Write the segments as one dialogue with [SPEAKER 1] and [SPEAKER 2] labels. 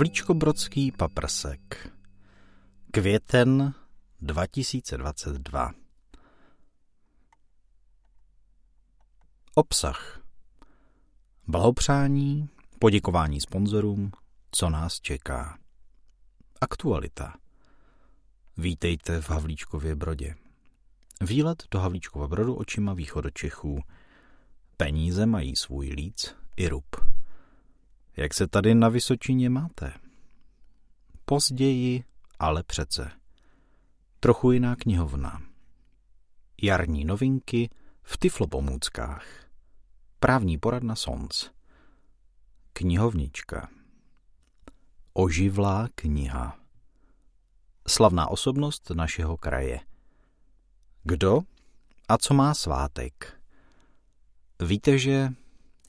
[SPEAKER 1] Havlíčko-Brodský paprsek Květen 2022 Obsah Blahopřání, poděkování sponzorům, co nás čeká. Aktualita Vítejte v Havlíčkově Brodě. Výlet do Havlíčkova Brodu očima východočechů. Peníze mají svůj líc i rub. Jak se tady na Vysočině máte? Později, ale přece. Trochu jiná knihovna. Jarní novinky v Tiflopomůckách. Právní poradna Sons. Knihovnička. Oživlá kniha. Slavná osobnost našeho kraje. Kdo a co má svátek? Víte, že...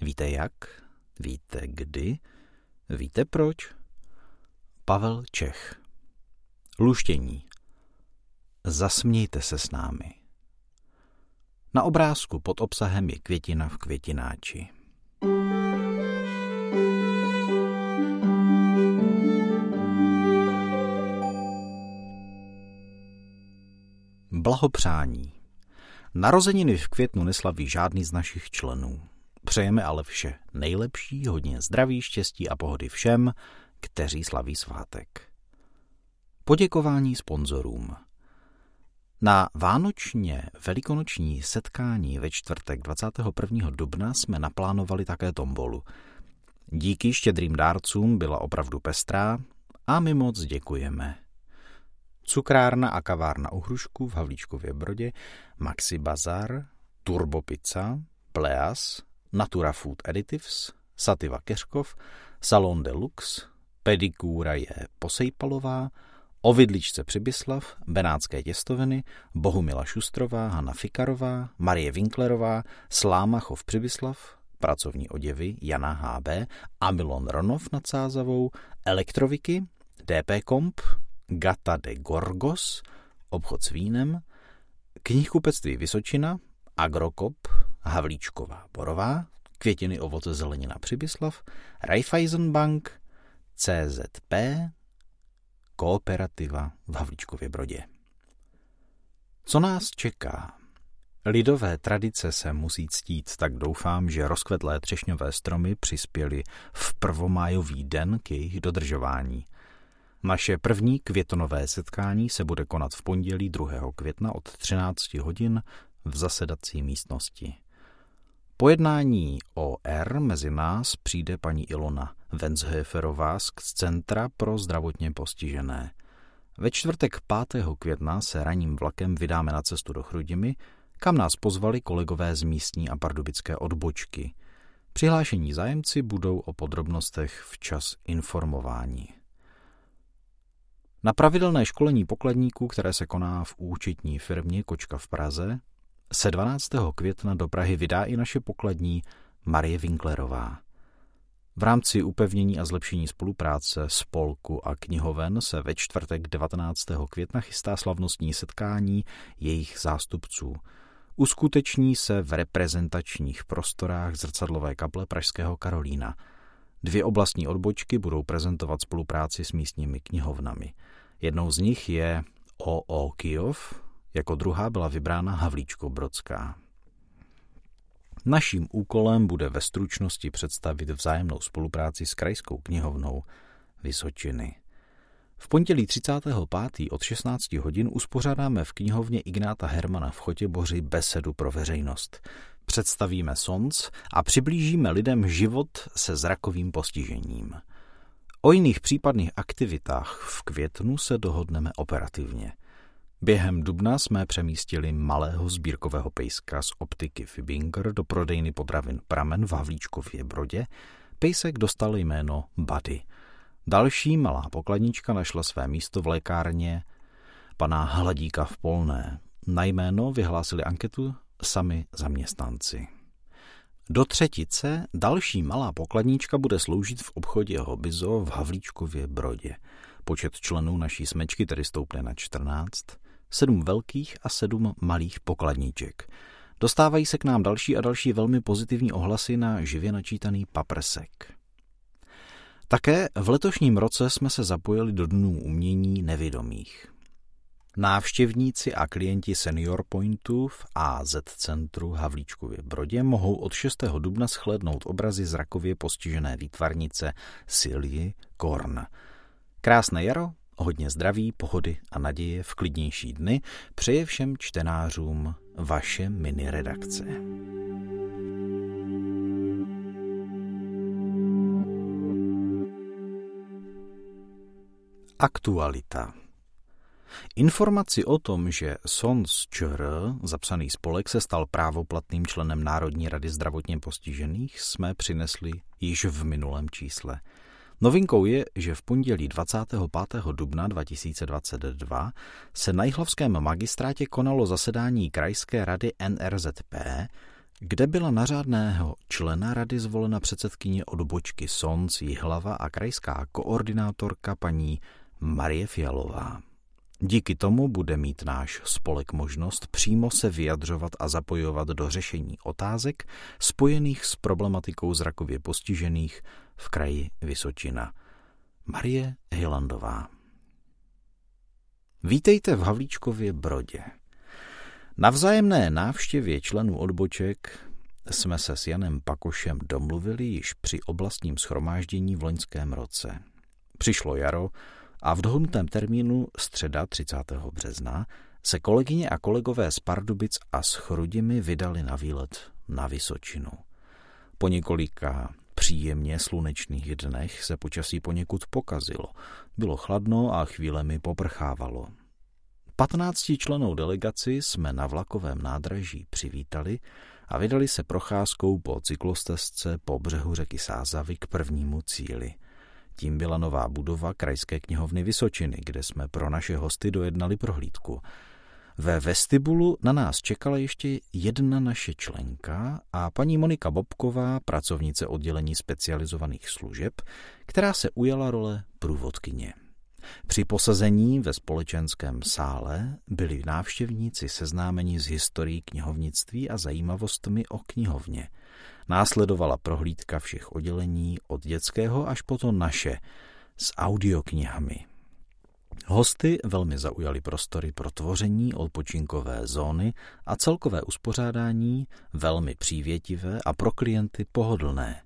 [SPEAKER 1] Víte jak? Víte kdy? Víte proč? Pavel Čech Luštění Zasmějte se s námi. Na obrázku pod obsahem je květina v květináči. Blahopřání. Narozeniny v květnu neslaví žádný z našich členů. Přejeme ale vše nejlepší, hodně zdraví, štěstí a pohody všem, kteří slaví svátek. Poděkování sponzorům. Na vánočně velikonoční setkání ve čtvrtek 21. dubna jsme naplánovali také tombolu. Díky štědrým dárcům byla opravdu pestrá a my moc děkujeme. Cukrárna a kavárna u Hrušku v Havlíčkově Brodě, Maxi Bazar, Turbo Pizza, Pleas, Natura Food Additives, Sativa Keřkov, Salon de Lux, je Posejpalová, Ovidličce Přibyslav, Benátské těstoviny, Bohumila Šustrová, Hanna Fikarová, Marie Winklerová, Slámachov Přibyslav, pracovní oděvy Jana HB, Amilon Ronov nad Sázavou, Elektroviky, DP Komp, Gata de Gorgos, obchod s vínem, knihkupectví Vysočina, Agrokop, Havlíčková Borová, květiny ovoce zelenina Přibyslav, Raiffeisenbank, CZP, Kooperativa v Havlíčkově Brodě. Co nás čeká? Lidové tradice se musí ctít, tak doufám, že rozkvetlé třešňové stromy přispěly v prvomájový den k jejich dodržování. Naše první květonové setkání se bude konat v pondělí 2. května od 13 hodin v zasedací místnosti. Po jednání o R mezi nás přijde paní Ilona Wenzhöferová z Centra pro zdravotně postižené. Ve čtvrtek 5. května se ranním vlakem vydáme na cestu do Chrudimi, kam nás pozvali kolegové z místní a pardubické odbočky. Přihlášení zájemci budou o podrobnostech včas informováni. Na pravidelné školení pokladníků, které se koná v účetní firmě Kočka v Praze, se 12. května do Prahy vydá i naše pokladní Marie Winklerová. V rámci upevnění a zlepšení spolupráce spolku a knihoven se ve čtvrtek 19. května chystá slavnostní setkání jejich zástupců. Uskuteční se v reprezentačních prostorách zrcadlové kaple Pražského Karolína. Dvě oblastní odbočky budou prezentovat spolupráci s místními knihovnami. Jednou z nich je OO Kijov, jako druhá byla vybrána Havlíčko Brodská. Naším úkolem bude ve stručnosti představit vzájemnou spolupráci s Krajskou knihovnou Vysočiny. V pondělí 35. od 16 hodin uspořádáme v knihovně Ignáta Hermana v Chotěboři besedu pro veřejnost. Představíme sonc a přiblížíme lidem život se zrakovým postižením. O jiných případných aktivitách v květnu se dohodneme operativně. Během dubna jsme přemístili malého sbírkového pejska z optiky Fibinger do prodejny potravin Pramen v Havlíčkově Brodě. Pejsek dostal jméno Buddy. Další malá pokladnička našla své místo v lékárně pana Hladíka v Polné. Na jméno vyhlásili anketu sami zaměstnanci. Do třetice další malá pokladnička bude sloužit v obchodě Hobizo v Havlíčkově Brodě. Počet členů naší smečky tedy stoupne na 14 sedm velkých a sedm malých pokladníček. Dostávají se k nám další a další velmi pozitivní ohlasy na živě načítaný paprsek. Také v letošním roce jsme se zapojili do dnů umění nevědomých. Návštěvníci a klienti Senior Pointu v AZ centru Havlíčkově Brodě mohou od 6. dubna shlédnout obrazy zrakově postižené výtvarnice Silji Korn. Krásné jaro, hodně zdraví, pohody a naděje v klidnější dny přeje všem čtenářům vaše mini redakce. Aktualita Informaci o tom, že Sons ČR, zapsaný spolek, se stal právoplatným členem Národní rady zdravotně postižených, jsme přinesli již v minulém čísle. Novinkou je, že v pondělí 25. dubna 2022 se na Jihlavském magistrátě konalo zasedání Krajské rady NRZP, kde byla na řádného člena rady zvolena předsedkyně odbočky SONC Jihlava a krajská koordinátorka paní Marie Fialová. Díky tomu bude mít náš spolek možnost přímo se vyjadřovat a zapojovat do řešení otázek spojených s problematikou zrakově postižených v kraji Vysočina. Marie Hilandová Vítejte v Havlíčkově Brodě. Na vzájemné návštěvě členů odboček jsme se s Janem Pakošem domluvili již při oblastním schromáždění v loňském roce. Přišlo jaro, a v dohodnutém termínu středa 30. března se kolegyně a kolegové z Pardubic a s Chrudimi vydali na výlet na Vysočinu. Po několika příjemně slunečných dnech se počasí poněkud pokazilo. Bylo chladno a chvílemi poprchávalo. 15 členou delegaci jsme na vlakovém nádraží přivítali a vydali se procházkou po cyklostezce po břehu řeky Sázavy k prvnímu cíli – tím byla nová budova Krajské knihovny Vysočiny, kde jsme pro naše hosty dojednali prohlídku. Ve vestibulu na nás čekala ještě jedna naše členka a paní Monika Bobková, pracovnice oddělení specializovaných služeb, která se ujala role průvodkyně. Při posazení ve společenském sále byli návštěvníci seznámeni s historií knihovnictví a zajímavostmi o knihovně – Následovala prohlídka všech oddělení od dětského až po to naše s audioknihami. Hosty velmi zaujaly prostory pro tvoření odpočinkové zóny a celkové uspořádání velmi přívětivé a pro klienty pohodlné.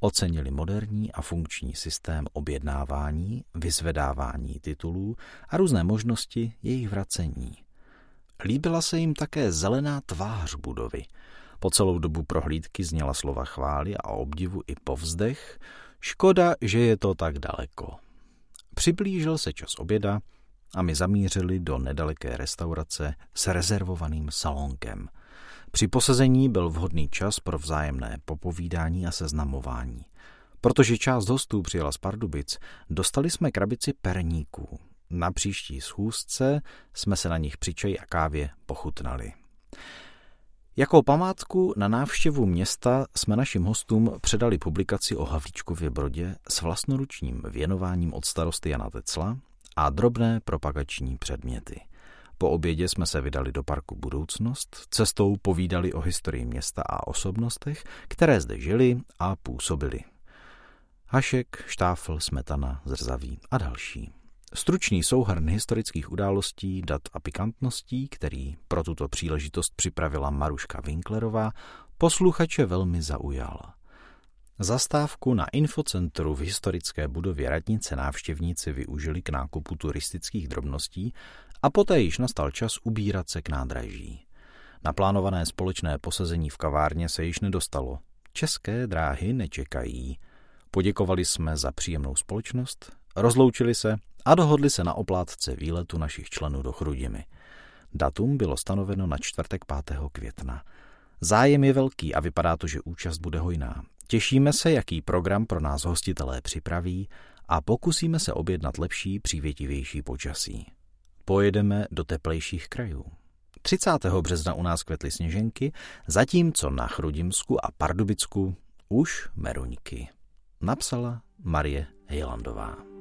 [SPEAKER 1] Ocenili moderní a funkční systém objednávání, vyzvedávání titulů a různé možnosti jejich vracení. Líbila se jim také zelená tvář budovy – po celou dobu prohlídky zněla slova chvály a obdivu i povzdech. Škoda, že je to tak daleko. Přiblížil se čas oběda a my zamířili do nedaleké restaurace s rezervovaným salonkem. Při posazení byl vhodný čas pro vzájemné popovídání a seznamování. Protože část hostů přijela z Pardubic, dostali jsme krabici perníků. Na příští schůzce jsme se na nich při a kávě pochutnali. Jako památku na návštěvu města jsme našim hostům předali publikaci o Havlíčkově Brodě s vlastnoručním věnováním od starosty Jana Tecla a drobné propagační předměty. Po obědě jsme se vydali do parku Budoucnost, cestou povídali o historii města a osobnostech, které zde žili a působili. Hašek, Štáfl, Smetana, Zrzaví a další. Stručný souhrn historických událostí, dat a pikantností, který pro tuto příležitost připravila Maruška Winklerová, posluchače velmi zaujal. Zastávku na infocentru v historické budově radnice návštěvníci využili k nákupu turistických drobností a poté již nastal čas ubírat se k nádraží. Naplánované společné posazení v kavárně se již nedostalo. České dráhy nečekají. Poděkovali jsme za příjemnou společnost, rozloučili se a dohodli se na oplátce výletu našich členů do Chrudimi. Datum bylo stanoveno na čtvrtek 5. května. Zájem je velký a vypadá to, že účast bude hojná. Těšíme se, jaký program pro nás hostitelé připraví a pokusíme se objednat lepší, přívětivější počasí. Pojedeme do teplejších krajů. 30. března u nás kvetly sněženky, zatímco na Chrudimsku a Pardubicku už meruňky. Napsala Marie Hejlandová.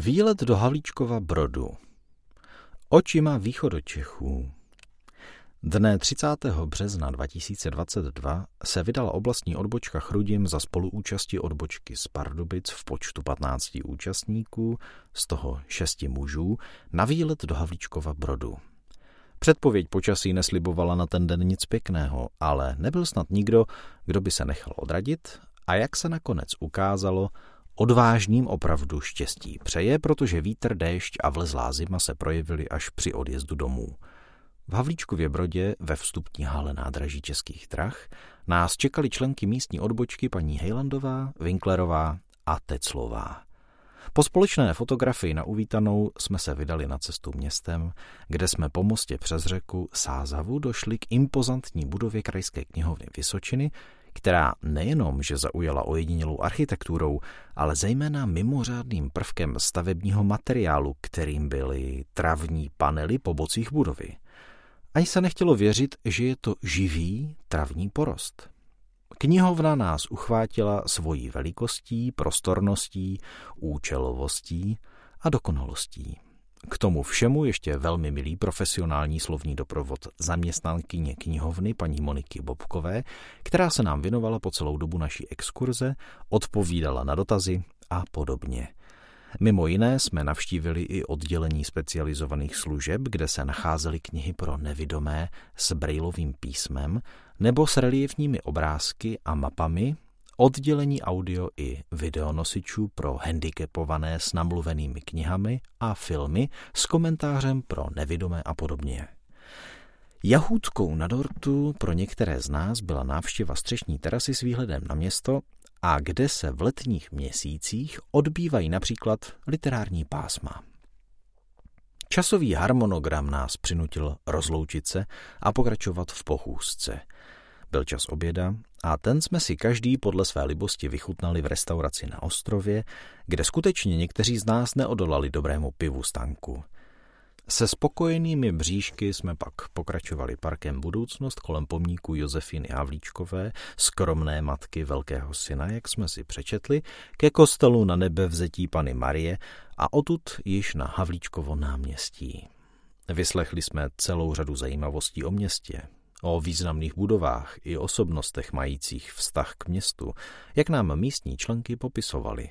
[SPEAKER 1] Výlet do Havlíčkova Brodu Očima východočechů. Dne 30. března 2022 se vydala oblastní odbočka Chrudim za spoluúčasti odbočky z Pardubic v počtu 15 účastníků, z toho 6 mužů, na výlet do Havlíčkova Brodu. Předpověď počasí neslibovala na ten den nic pěkného, ale nebyl snad nikdo, kdo by se nechal odradit a jak se nakonec ukázalo, odvážným opravdu štěstí přeje, protože vítr, déšť a vlezlá zima se projevily až při odjezdu domů. V Havlíčkově Brodě ve vstupní hale nádraží Českých drah nás čekali členky místní odbočky paní Hejlandová, Winklerová a Teclová. Po společné fotografii na uvítanou jsme se vydali na cestu městem, kde jsme po mostě přes řeku Sázavu došli k impozantní budově Krajské knihovny Vysočiny, která nejenom, že zaujala ojedinělou architekturou, ale zejména mimořádným prvkem stavebního materiálu, kterým byly travní panely po bocích budovy. Ani se nechtělo věřit, že je to živý travní porost. Knihovna nás uchvátila svojí velikostí, prostorností, účelovostí a dokonalostí. K tomu všemu ještě velmi milý profesionální slovní doprovod zaměstnankyně knihovny paní Moniky Bobkové, která se nám věnovala po celou dobu naší exkurze, odpovídala na dotazy a podobně. Mimo jiné jsme navštívili i oddělení specializovaných služeb, kde se nacházely knihy pro nevidomé s brailovým písmem nebo s reliefními obrázky a mapami, oddělení audio i videonosičů pro handicapované s namluvenými knihami a filmy s komentářem pro nevidomé a podobně. Jahůdkou na dortu pro některé z nás byla návštěva střešní terasy s výhledem na město a kde se v letních měsících odbývají například literární pásma. Časový harmonogram nás přinutil rozloučit se a pokračovat v pochůzce. Byl čas oběda a ten jsme si každý podle své libosti vychutnali v restauraci na ostrově, kde skutečně někteří z nás neodolali dobrému pivu stanku – se spokojenými bříšky jsme pak pokračovali parkem Budoucnost kolem pomníku Josefiny Havlíčkové, skromné matky velkého syna, jak jsme si přečetli, ke kostelu na nebe vzetí Pany Marie a odtud již na Havlíčkovo náměstí. Vyslechli jsme celou řadu zajímavostí o městě, o významných budovách i osobnostech majících vztah k městu, jak nám místní členky popisovali.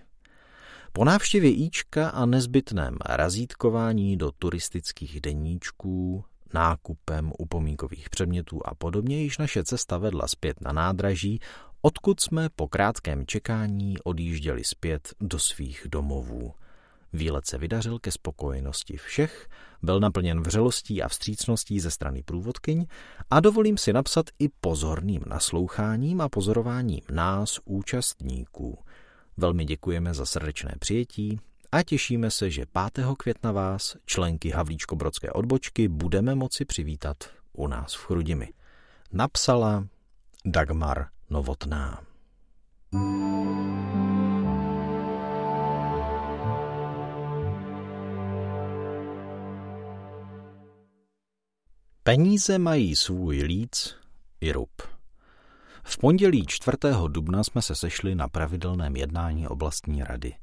[SPEAKER 1] Po návštěvě Íčka a nezbytném razítkování do turistických deníčků, nákupem upomínkových předmětů a podobně již naše cesta vedla zpět na nádraží, odkud jsme po krátkém čekání odjížděli zpět do svých domovů. Výlet se vydařil ke spokojenosti všech, byl naplněn vřelostí a vstřícností ze strany průvodkyň a dovolím si napsat i pozorným nasloucháním a pozorováním nás, účastníků – Velmi děkujeme za srdečné přijetí a těšíme se, že 5. května vás, členky Havlíčko-Brodské odbočky, budeme moci přivítat u nás v Chrudimi. Napsala Dagmar Novotná. Peníze mají svůj líc i rub. V pondělí 4. dubna jsme se sešli na pravidelném jednání oblastní rady.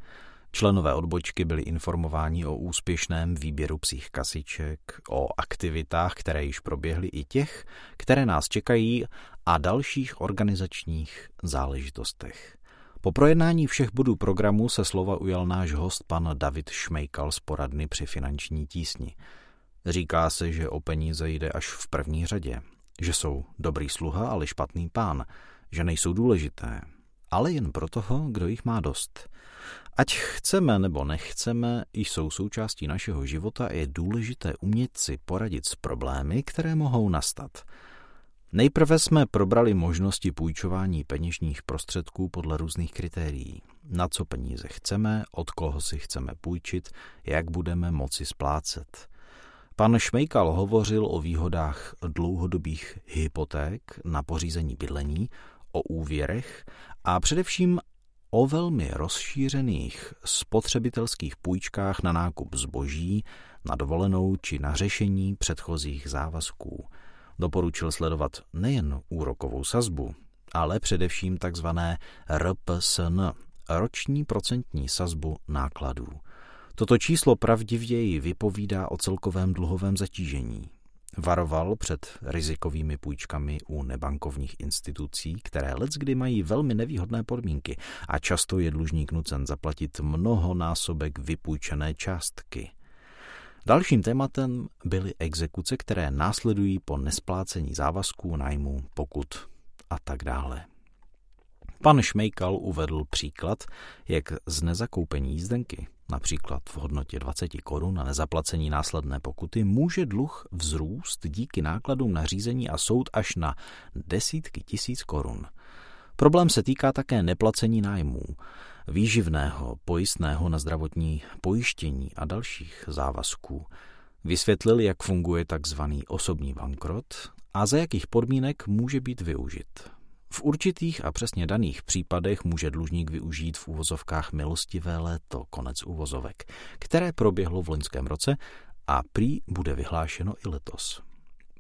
[SPEAKER 1] Členové odbočky byli informováni o úspěšném výběru psích kasiček, o aktivitách, které již proběhly i těch, které nás čekají a dalších organizačních záležitostech. Po projednání všech bodů programu se slova ujal náš host pan David Šmejkal z poradny při finanční tísni. Říká se, že o peníze jde až v první řadě že jsou dobrý sluha, ale špatný pán, že nejsou důležité, ale jen pro toho, kdo jich má dost. Ať chceme nebo nechceme, jsou součástí našeho života a je důležité umět si poradit s problémy, které mohou nastat. Nejprve jsme probrali možnosti půjčování peněžních prostředků podle různých kritérií. Na co peníze chceme, od koho si chceme půjčit, jak budeme moci splácet – Pan Šmejkal hovořil o výhodách dlouhodobých hypoték na pořízení bydlení, o úvěrech a především o velmi rozšířených spotřebitelských půjčkách na nákup zboží, na dovolenou či na řešení předchozích závazků. Doporučil sledovat nejen úrokovou sazbu, ale především takzvané RPSN, roční procentní sazbu nákladů. Toto číslo pravdivěji vypovídá o celkovém dluhovém zatížení. Varoval před rizikovými půjčkami u nebankovních institucí, které leckdy mají velmi nevýhodné podmínky a často je dlužník nucen zaplatit mnohonásobek vypůjčené částky. Dalším tématem byly exekuce, které následují po nesplácení závazků, nájmu, pokut a tak dále. Pan Šmejkal uvedl příklad, jak z nezakoupení jízdenky, například v hodnotě 20 korun na nezaplacení následné pokuty, může dluh vzrůst díky nákladům na řízení a soud až na desítky tisíc korun. Problém se týká také neplacení nájmů, výživného, pojistného na zdravotní pojištění a dalších závazků. Vysvětlil, jak funguje tzv. osobní bankrot a za jakých podmínek může být využit. V určitých a přesně daných případech může dlužník využít v úvozovkách milostivé léto, konec úvozovek, které proběhlo v loňském roce a prý bude vyhlášeno i letos.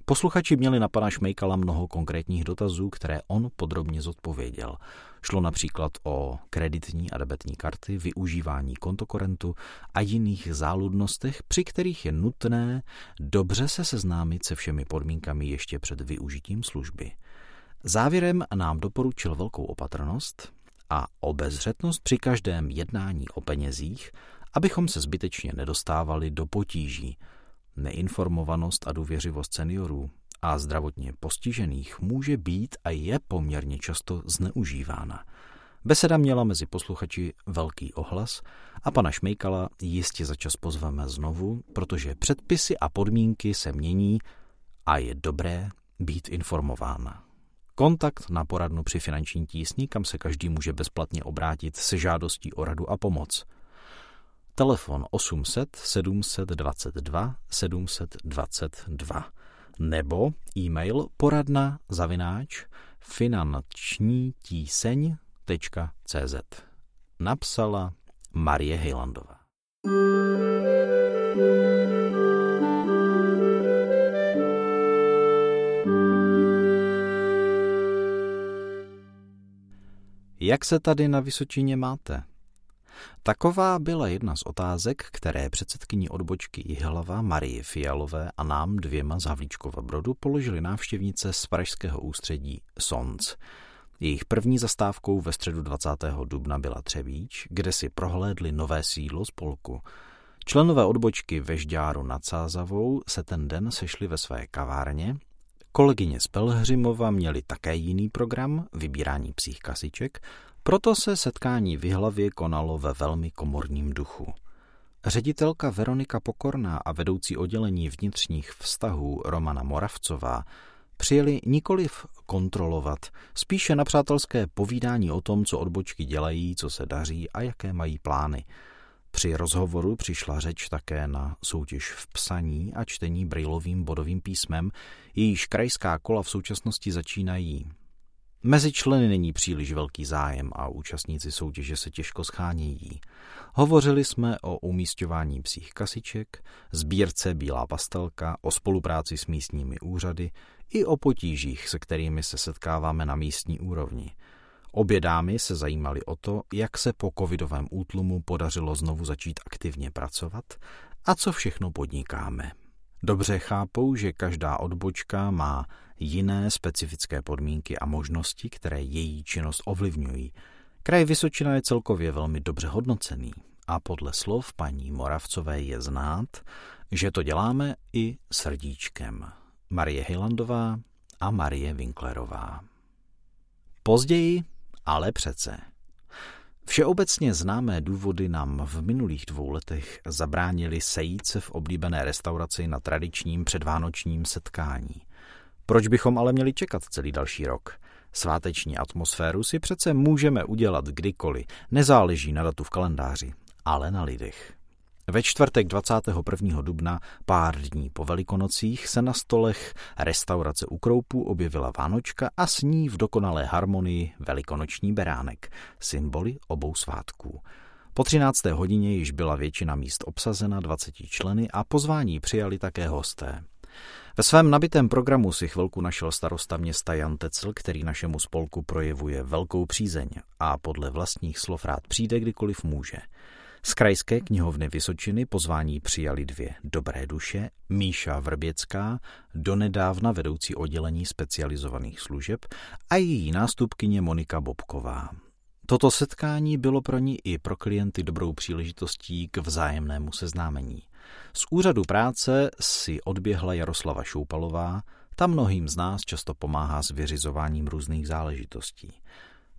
[SPEAKER 1] Posluchači měli na pana Šmejkala mnoho konkrétních dotazů, které on podrobně zodpověděl. Šlo například o kreditní a debetní karty, využívání kontokorentu a jiných záludnostech, při kterých je nutné dobře se seznámit se všemi podmínkami ještě před využitím služby. Závěrem nám doporučil velkou opatrnost a obezřetnost při každém jednání o penězích, abychom se zbytečně nedostávali do potíží. Neinformovanost a důvěřivost seniorů a zdravotně postižených může být a je poměrně často zneužívána. Beseda měla mezi posluchači velký ohlas a pana Šmejkala jistě za čas pozveme znovu, protože předpisy a podmínky se mění a je dobré být informována. Kontakt na poradnu při finanční tísni, kam se každý může bezplatně obrátit se žádostí o radu a pomoc. Telefon 800 722 722 nebo e-mail poradna zavináč finančnítíseň.cz Napsala Marie Hejlandová. Jak se tady na Vysočině máte? Taková byla jedna z otázek, které předsedkyni odbočky Jihlava Marie Fialové a nám dvěma z Havlíčkova Brodu položili návštěvnice z pražského ústředí SONC. Jejich první zastávkou ve středu 20. dubna byla Třebíč, kde si prohlédli nové sídlo spolku. Členové odbočky ve Žďáru nad Sázavou se ten den sešli ve své kavárně Kolegyně z Pelhřimova měli také jiný program, vybírání psích kasiček, proto se setkání v hlavě konalo ve velmi komorním duchu. Ředitelka Veronika Pokorná a vedoucí oddělení vnitřních vztahů Romana Moravcová přijeli nikoliv kontrolovat, spíše na přátelské povídání o tom, co odbočky dělají, co se daří a jaké mají plány – při rozhovoru přišla řeč také na soutěž v psaní a čtení brailovým bodovým písmem, jejíž krajská kola v současnosti začínají. Mezi členy není příliš velký zájem a účastníci soutěže se těžko schánějí. Hovořili jsme o umístování psích kasiček, sbírce Bílá pastelka, o spolupráci s místními úřady i o potížích, se kterými se setkáváme na místní úrovni – Obě dámy se zajímaly o to, jak se po covidovém útlumu podařilo znovu začít aktivně pracovat a co všechno podnikáme. Dobře chápou, že každá odbočka má jiné specifické podmínky a možnosti, které její činnost ovlivňují. Kraj Vysočina je celkově velmi dobře hodnocený a podle slov paní Moravcové je znát, že to děláme i srdíčkem. Marie Hilandová a Marie Winklerová. Později ale přece. Všeobecně známé důvody nám v minulých dvou letech zabránili sejít se v oblíbené restauraci na tradičním předvánočním setkání. Proč bychom ale měli čekat celý další rok? Sváteční atmosféru si přece můžeme udělat kdykoliv, nezáleží na datu v kalendáři, ale na lidech. Ve čtvrtek 21. dubna, pár dní po velikonocích, se na stolech restaurace u Kroupu objevila Vánočka a s ní v dokonalé harmonii velikonoční beránek, symboly obou svátků. Po 13. hodině již byla většina míst obsazena 20 členy a pozvání přijali také hosté. Ve svém nabitém programu si chvilku našel starosta města Jan Tecl, který našemu spolku projevuje velkou přízeň a podle vlastních slov rád přijde, kdykoliv může – Z krajské knihovny Vysočiny pozvání přijali dvě dobré duše, Míša Vrběcká, donedávna vedoucí oddělení specializovaných služeb a její nástupkyně Monika Bobková. Toto setkání bylo pro ní i pro klienty dobrou příležitostí k vzájemnému seznámení. Z úřadu práce si odběhla Jaroslava Šoupalová, ta mnohým z nás často pomáhá s vyřizováním různých záležitostí.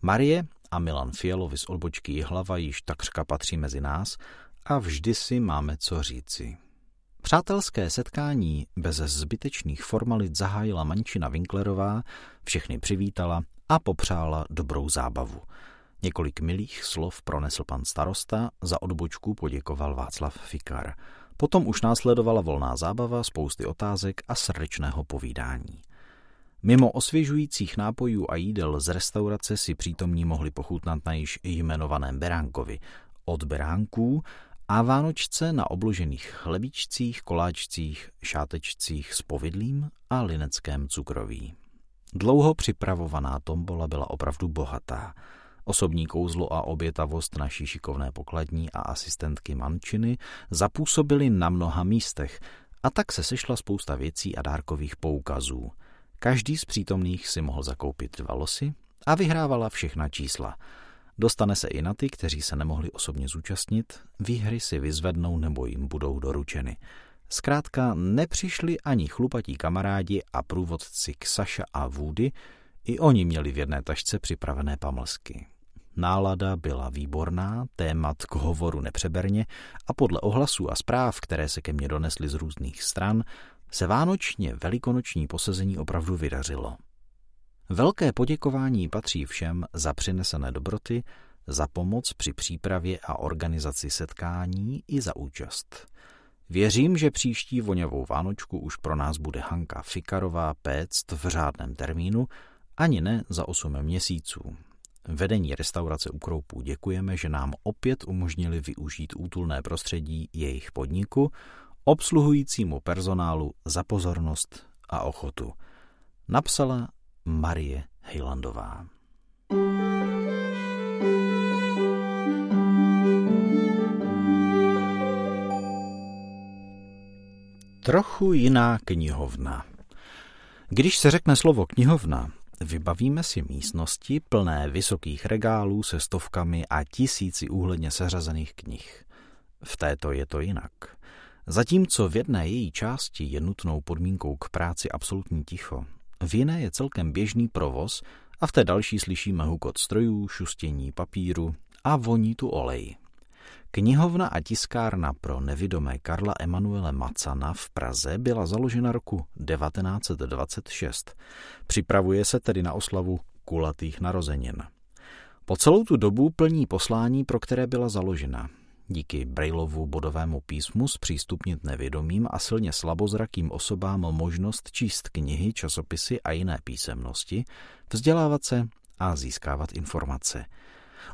[SPEAKER 1] Marie a Milan Fialovi z odbočky Jihlava již takřka patří mezi nás a vždy si máme co říci. Přátelské setkání bez zbytečných formalit zahájila Mančina Winklerová, všechny přivítala a popřála dobrou zábavu. Několik milých slov pronesl pan starosta, za odbočku poděkoval Václav Fikar. Potom už následovala volná zábava, spousty otázek a srdečného povídání. Mimo osvěžujících nápojů a jídel z restaurace si přítomní mohli pochutnat na již jmenovaném beránkovi, od beránků a vánočce na obložených chlebíčcích, koláčcích, šátečcích s povidlím a lineckém cukroví. Dlouho připravovaná tombola byla opravdu bohatá. Osobní kouzlo a obětavost naší šikovné pokladní a asistentky Mančiny zapůsobily na mnoha místech a tak se sešla spousta věcí a dárkových poukazů – Každý z přítomných si mohl zakoupit dva losy a vyhrávala všechna čísla. Dostane se i na ty, kteří se nemohli osobně zúčastnit, výhry si vyzvednou nebo jim budou doručeny. Zkrátka nepřišli ani chlupatí kamarádi a průvodci Ksaša a Vůdy, i oni měli v jedné tašce připravené pamlsky. Nálada byla výborná, témat k hovoru nepřeberně a podle ohlasů a zpráv, které se ke mně donesly z různých stran, se vánočně velikonoční posezení opravdu vydařilo. Velké poděkování patří všem za přinesené dobroty, za pomoc při přípravě a organizaci setkání i za účast. Věřím, že příští voňavou Vánočku už pro nás bude Hanka Fikarová péct v řádném termínu, ani ne za 8 měsíců. Vedení restaurace u Kroupů děkujeme, že nám opět umožnili využít útulné prostředí jejich podniku, obsluhujícímu personálu za pozornost a ochotu. Napsala Marie Hejlandová. Trochu jiná knihovna. Když se řekne slovo knihovna, vybavíme si místnosti plné vysokých regálů se stovkami a tisíci úhledně seřazených knih. V této je to jinak. Zatímco v jedné její části je nutnou podmínkou k práci absolutní ticho, v jiné je celkem běžný provoz a v té další slyšíme hukot strojů, šustění papíru a voní tu olej. Knihovna a tiskárna pro nevidomé Karla Emanuele Macana v Praze byla založena roku 1926. Připravuje se tedy na oslavu kulatých narozenin. Po celou tu dobu plní poslání, pro které byla založena díky Brailovu bodovému písmu zpřístupnit nevědomým a silně slabozrakým osobám možnost číst knihy, časopisy a jiné písemnosti, vzdělávat se a získávat informace.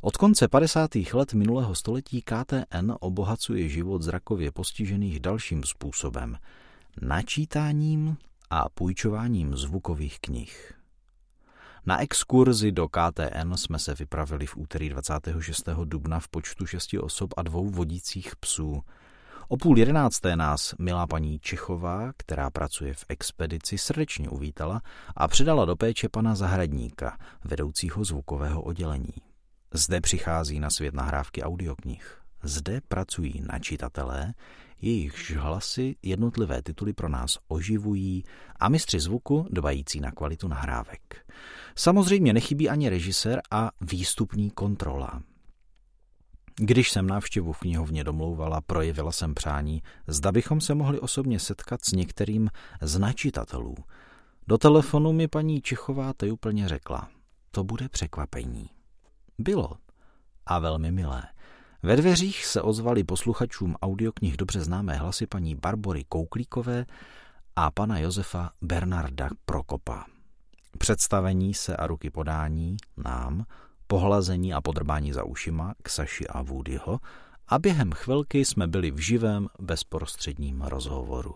[SPEAKER 1] Od konce 50. let minulého století KTN obohacuje život zrakově postižených dalším způsobem – načítáním a půjčováním zvukových knih. Na exkurzi do KTN jsme se vypravili v úterý 26. dubna v počtu šesti osob a dvou vodících psů. O půl jedenácté nás milá paní Čechová, která pracuje v expedici, srdečně uvítala a předala do péče pana Zahradníka, vedoucího zvukového oddělení. Zde přichází na svět nahrávky audioknih. Zde pracují načitatelé, jejichž hlasy jednotlivé tituly pro nás oživují a mistři zvuku dbající na kvalitu nahrávek. Samozřejmě nechybí ani režisér a výstupní kontrola. Když jsem návštěvu v knihovně domlouvala, projevila jsem přání, zda bychom se mohli osobně setkat s některým z načitatelů. Do telefonu mi paní Čechová úplně řekla, to bude překvapení. Bylo a velmi milé. Ve dveřích se ozvali posluchačům audioknih dobře známé hlasy paní Barbory Kouklíkové a pana Josefa Bernarda Prokopa. Představení se a ruky podání nám, pohlazení a podrbání za ušima k Saši a Woodyho a během chvilky jsme byli v živém bezprostředním rozhovoru.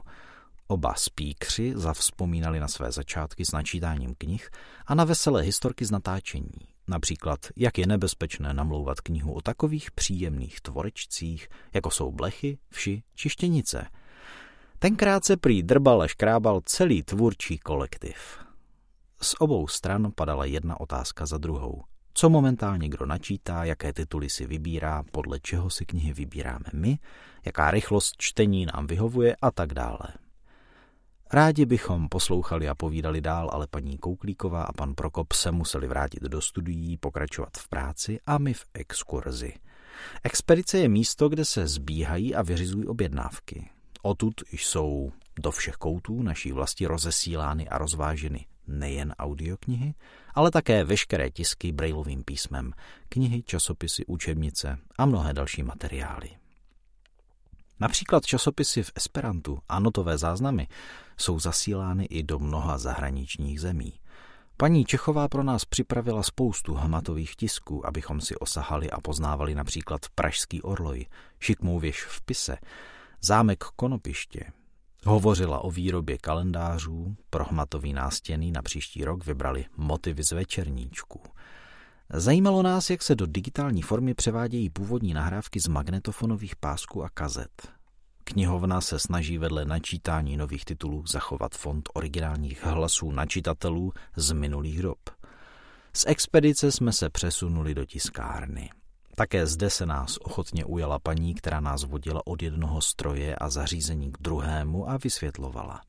[SPEAKER 1] Oba spíkři zavzpomínali na své začátky s načítáním knih a na veselé historky z natáčení. Například, jak je nebezpečné namlouvat knihu o takových příjemných tvorečcích, jako jsou blechy, vši či štěnice. Tenkrát se prý drbal a škrábal celý tvůrčí kolektiv. Z obou stran padala jedna otázka za druhou. Co momentálně kdo načítá, jaké tituly si vybírá, podle čeho si knihy vybíráme my, jaká rychlost čtení nám vyhovuje a tak dále. Rádi bychom poslouchali a povídali dál, ale paní Kouklíková a pan Prokop se museli vrátit do studií, pokračovat v práci a my v exkurzi. Expedice je místo, kde se zbíhají a vyřizují objednávky. Odtud jsou do všech koutů naší vlasti rozesílány a rozváženy nejen audioknihy, ale také veškeré tisky brailovým písmem, knihy, časopisy, učebnice a mnohé další materiály. Například časopisy v Esperantu a notové záznamy jsou zasílány i do mnoha zahraničních zemí. Paní Čechová pro nás připravila spoustu hmatových tisků, abychom si osahali a poznávali například Pražský orloj, šikmou věž v Pise, zámek Konopiště. Hovořila o výrobě kalendářů, pro hmatový nástěny na příští rok vybrali motivy z večerníčků. Zajímalo nás, jak se do digitální formy převádějí původní nahrávky z magnetofonových pásků a kazet. Knihovna se snaží vedle načítání nových titulů zachovat fond originálních hlasů načitatelů z minulých dob. Z expedice jsme se přesunuli do tiskárny. Také zde se nás ochotně ujala paní, která nás vodila od jednoho stroje a zařízení k druhému a vysvětlovala.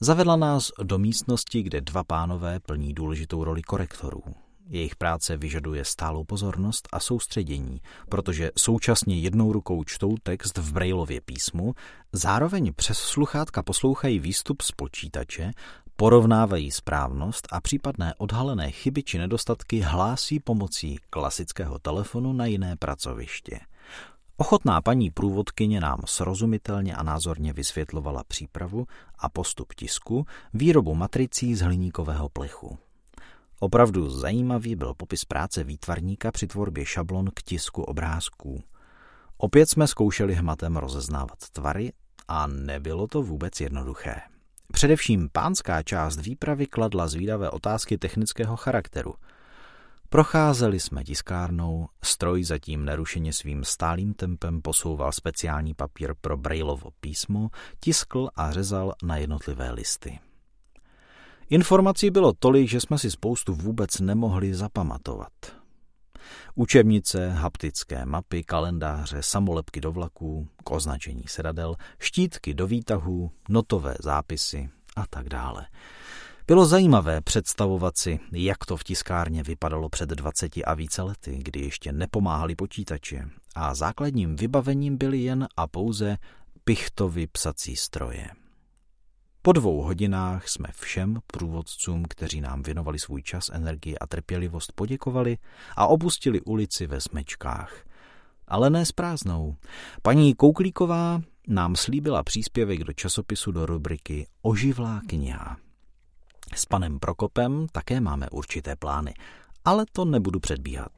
[SPEAKER 1] Zavedla nás do místnosti, kde dva pánové plní důležitou roli korektorů. Jejich práce vyžaduje stálou pozornost a soustředění, protože současně jednou rukou čtou text v Brailově písmu, zároveň přes sluchátka poslouchají výstup z počítače, porovnávají správnost a případné odhalené chyby či nedostatky hlásí pomocí klasického telefonu na jiné pracoviště. Ochotná paní průvodkyně nám srozumitelně a názorně vysvětlovala přípravu a postup tisku, výrobu matricí z hliníkového plechu. Opravdu zajímavý byl popis práce výtvarníka při tvorbě šablon k tisku obrázků. Opět jsme zkoušeli hmatem rozeznávat tvary a nebylo to vůbec jednoduché. Především pánská část výpravy kladla zvídavé otázky technického charakteru. Procházeli jsme tiskárnou, stroj zatím nerušeně svým stálým tempem posouval speciální papír pro Brailovo písmo, tiskl a řezal na jednotlivé listy. Informací bylo tolik, že jsme si spoustu vůbec nemohli zapamatovat. Učebnice, haptické mapy, kalendáře, samolepky do vlaků, k označení sedadel, štítky do výtahů, notové zápisy a tak dále. Bylo zajímavé představovat si, jak to v tiskárně vypadalo před 20 a více lety, kdy ještě nepomáhali počítače a základním vybavením byly jen a pouze pichtovy psací stroje. Po dvou hodinách jsme všem průvodcům, kteří nám věnovali svůj čas, energii a trpělivost, poděkovali a opustili ulici ve smečkách. Ale ne s prázdnou. Paní Kouklíková nám slíbila příspěvek do časopisu do rubriky Oživlá kniha. S panem Prokopem také máme určité plány, ale to nebudu předbíhat.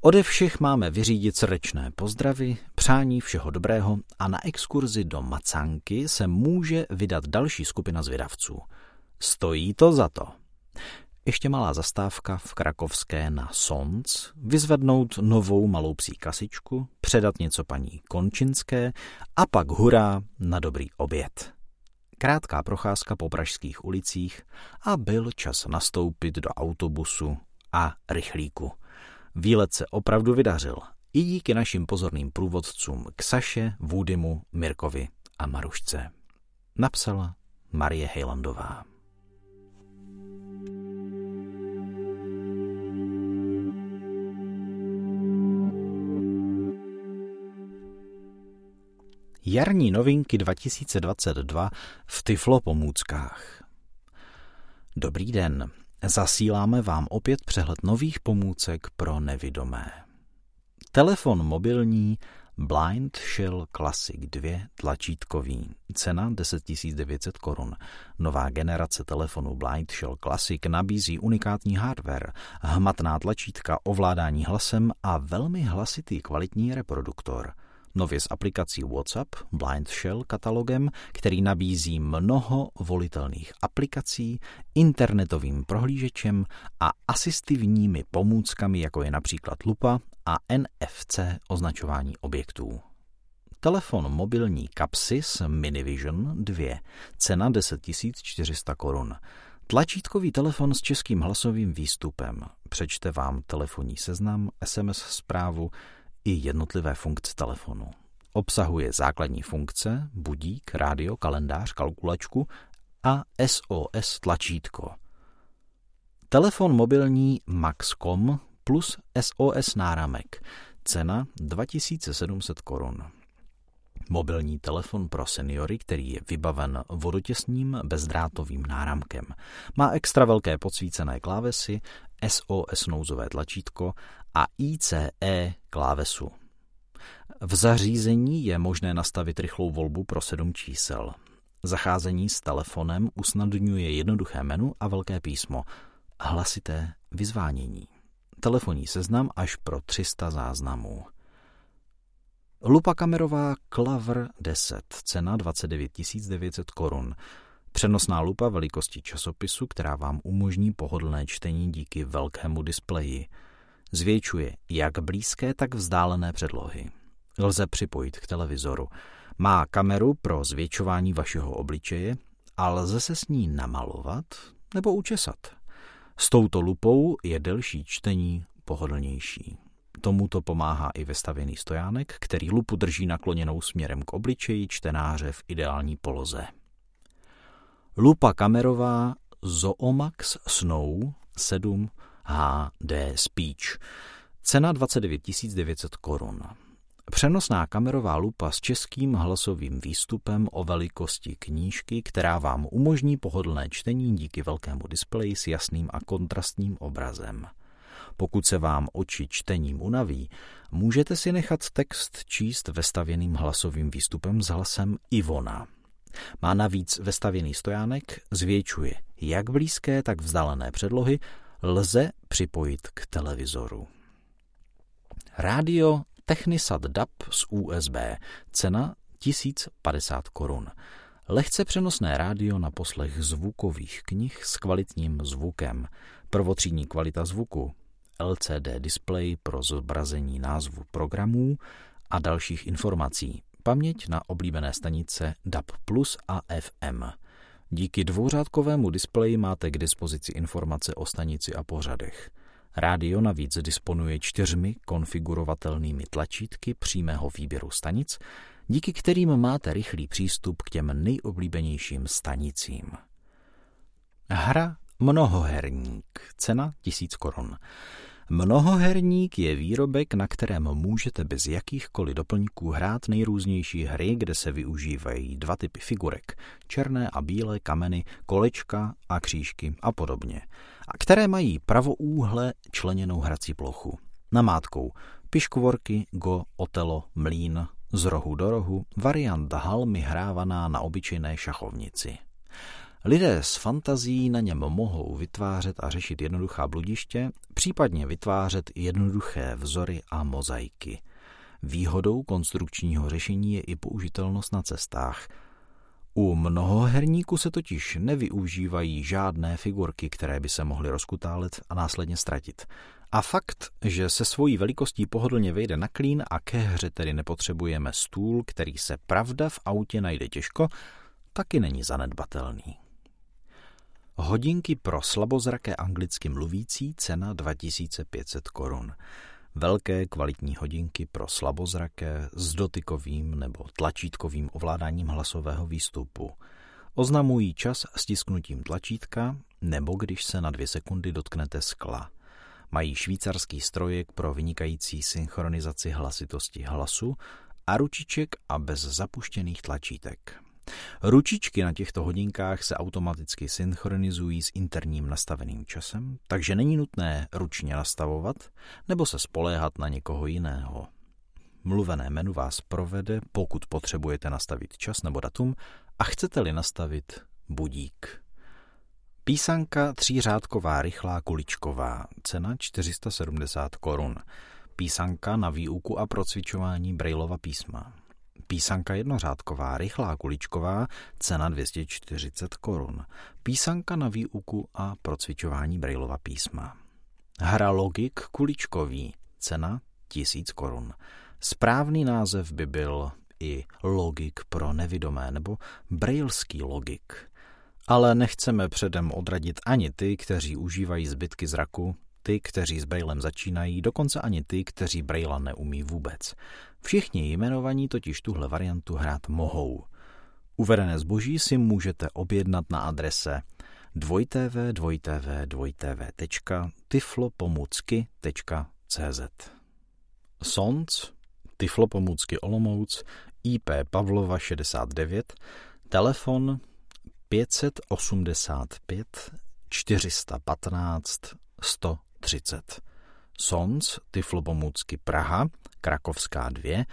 [SPEAKER 1] Ode všech máme vyřídit srdečné pozdravy, přání všeho dobrého a na exkurzi do Macanky se může vydat další skupina zvědavců. Stojí to za to. Ještě malá zastávka v Krakovské na Sonc, vyzvednout novou malou psí kasičku, předat něco paní Končinské a pak hurá na dobrý oběd. Krátká procházka po pražských ulicích a byl čas nastoupit do autobusu a rychlíku – Výlet se opravdu vydařil. I díky našim pozorným průvodcům Ksaše, Vůdymu, Mirkovi a Marušce. Napsala Marie Hejlandová. Jarní novinky 2022 v Tyflo pomůckách. Dobrý den. Zasíláme vám opět přehled nových pomůcek pro nevidomé. Telefon mobilní Blind Shell Classic 2 tlačítkový. Cena 10 900 korun. Nová generace telefonu Blind Shell Classic nabízí unikátní hardware, hmatná tlačítka, ovládání hlasem a velmi hlasitý kvalitní reproduktor – nově s aplikací WhatsApp, Blind Shell katalogem, který nabízí mnoho volitelných aplikací, internetovým prohlížečem a asistivními pomůckami, jako je například lupa a NFC označování objektů. Telefon mobilní Capsys Minivision 2, cena 10 400 korun. Tlačítkový telefon s českým hlasovým výstupem. Přečte vám telefonní seznam, SMS zprávu i jednotlivé funkce telefonu. Obsahuje základní funkce, budík, rádio, kalendář, kalkulačku a SOS tlačítko. Telefon mobilní Maxcom plus SOS náramek. Cena 2700 korun. Mobilní telefon pro seniory, který je vybaven vodotěsným bezdrátovým náramkem. Má extra velké podsvícené klávesy, SOS nouzové tlačítko a ICE klávesu. V zařízení je možné nastavit rychlou volbu pro sedm čísel. Zacházení s telefonem usnadňuje jednoduché menu a velké písmo. Hlasité vyzvánění. Telefonní seznam až pro 300 záznamů. Lupa kamerová Klaver 10, cena 29 900 korun. Přenosná lupa velikosti časopisu, která vám umožní pohodlné čtení díky velkému displeji. Zvětšuje jak blízké, tak vzdálené předlohy. Lze připojit k televizoru. Má kameru pro zvětšování vašeho obličeje a lze se s ní namalovat nebo učesat. S touto lupou je delší čtení pohodlnější. Tomuto pomáhá i vestavěný stojánek, který lupu drží nakloněnou směrem k obličeji čtenáře v ideální poloze. Lupa kamerová Zoomax Snow 7 HD Speech. Cena 29 900 korun. Přenosná kamerová lupa s českým hlasovým výstupem o velikosti knížky, která vám umožní pohodlné čtení díky velkému displeji s jasným a kontrastním obrazem. Pokud se vám oči čtením unaví, můžete si nechat text číst vestavěným hlasovým výstupem s hlasem Ivona. Má navíc vestavěný stojánek, zvětšuje jak blízké, tak vzdálené předlohy, lze připojit k televizoru. Rádio Technisat DAB z USB, cena 1050 korun. Lehce přenosné rádio na poslech zvukových knih s kvalitním zvukem. Prvotřídní kvalita zvuku, LCD display pro zobrazení názvu programů a dalších informací, paměť na oblíbené stanice DAB Plus a FM. Díky dvouřádkovému displeji máte k dispozici informace o stanici a pořadech. Rádio navíc disponuje čtyřmi konfigurovatelnými tlačítky přímého výběru stanic, díky kterým máte rychlý přístup k těm nejoblíbenějším stanicím. Hra Mnohoherník. Cena 1000 korun. Mnohoherník je výrobek, na kterém můžete bez jakýchkoliv doplňků hrát nejrůznější hry, kde se využívají dva typy figurek, černé a bílé kameny, kolečka a křížky a podobně, a které mají pravoúhle členěnou hrací plochu. Namátkou. Piškvorky, go, otelo, mlín, z rohu do rohu, varianta halmy hrávaná na obyčejné šachovnici. Lidé s fantazí na něm mohou vytvářet a řešit jednoduchá bludiště, případně vytvářet jednoduché vzory a mozaiky. Výhodou konstrukčního řešení je i použitelnost na cestách. U mnohoherníku se totiž nevyužívají žádné figurky, které by se mohly rozkutálet a následně ztratit. A fakt, že se svojí velikostí pohodlně vejde na klín a ke hře tedy nepotřebujeme stůl, který se pravda v autě najde těžko, taky není zanedbatelný. Hodinky pro slabozraké anglicky mluvící cena 2500 korun. Velké kvalitní hodinky pro slabozraké s dotykovým nebo tlačítkovým ovládáním hlasového výstupu. Oznamují čas stisknutím tlačítka nebo když se na dvě sekundy dotknete skla. Mají švýcarský strojek pro vynikající synchronizaci hlasitosti hlasu a ručiček a bez zapuštěných tlačítek. Ručičky na těchto hodinkách se automaticky synchronizují s interním nastaveným časem, takže není nutné ručně nastavovat nebo se spoléhat na někoho jiného. Mluvené menu vás provede, pokud potřebujete nastavit čas nebo datum a chcete-li nastavit budík. Písanka třířádková rychlá kuličková, cena 470 korun. Písanka na výuku a procvičování Braillova písma. Písanka jednořádková, rychlá kuličková, cena 240 korun. Písanka na výuku a procvičování Braillova písma. Hra Logik kuličkový, cena 1000 korun. Správný název by byl i logik pro nevidomé nebo brailský logik. Ale nechceme předem odradit ani ty, kteří užívají zbytky zraku, ty, kteří s Braillem začínají, dokonce ani ty, kteří Brailla neumí vůbec. Všichni jmenovaní totiž tuhle variantu hrát mohou. Uvedené zboží si můžete objednat na adrese dvojtv.tiflopomucky.cz Sons, Tiflopomůcky Olomouc, IP Pavlova 69, telefon 585 415 130. Sons, Tiflopomůcky Praha, Krakovská 2,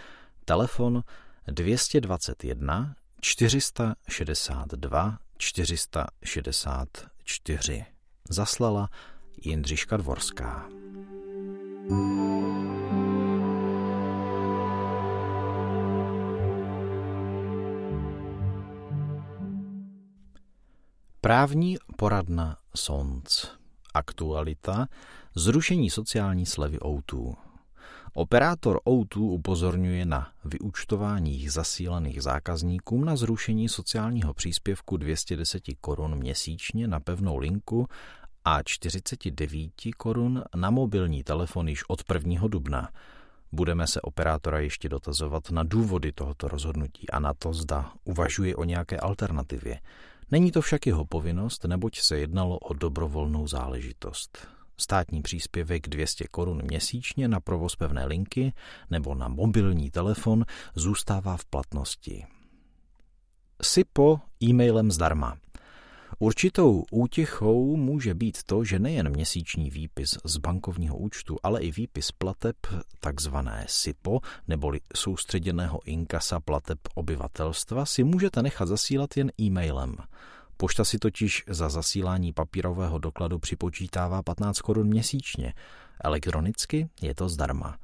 [SPEAKER 1] telefon 221 462 464. Zaslala Jindřiška Dvorská. Právní poradna SONC. Aktualita. Zrušení sociální slevy O2. Operátor O2 upozorňuje na vyučtování zasílených zákazníkům na zrušení sociálního příspěvku 210 korun měsíčně na pevnou linku a 49 korun na mobilní telefon již od 1. dubna. Budeme se operátora ještě dotazovat na důvody tohoto rozhodnutí a na to, zda uvažuje o nějaké alternativě. Není to však jeho povinnost, neboť se jednalo o dobrovolnou záležitost. Státní příspěvek 200 korun měsíčně na provoz pevné linky nebo na mobilní telefon zůstává v platnosti. SIPO e-mailem zdarma. Určitou útěchou může být to, že nejen měsíční výpis z bankovního účtu, ale i výpis plateb takzvané SIPO neboli soustředěného inkasa plateb obyvatelstva si můžete nechat zasílat jen e-mailem. Pošta si totiž za zasílání papírového dokladu připočítává 15 korun měsíčně. Elektronicky je to zdarma.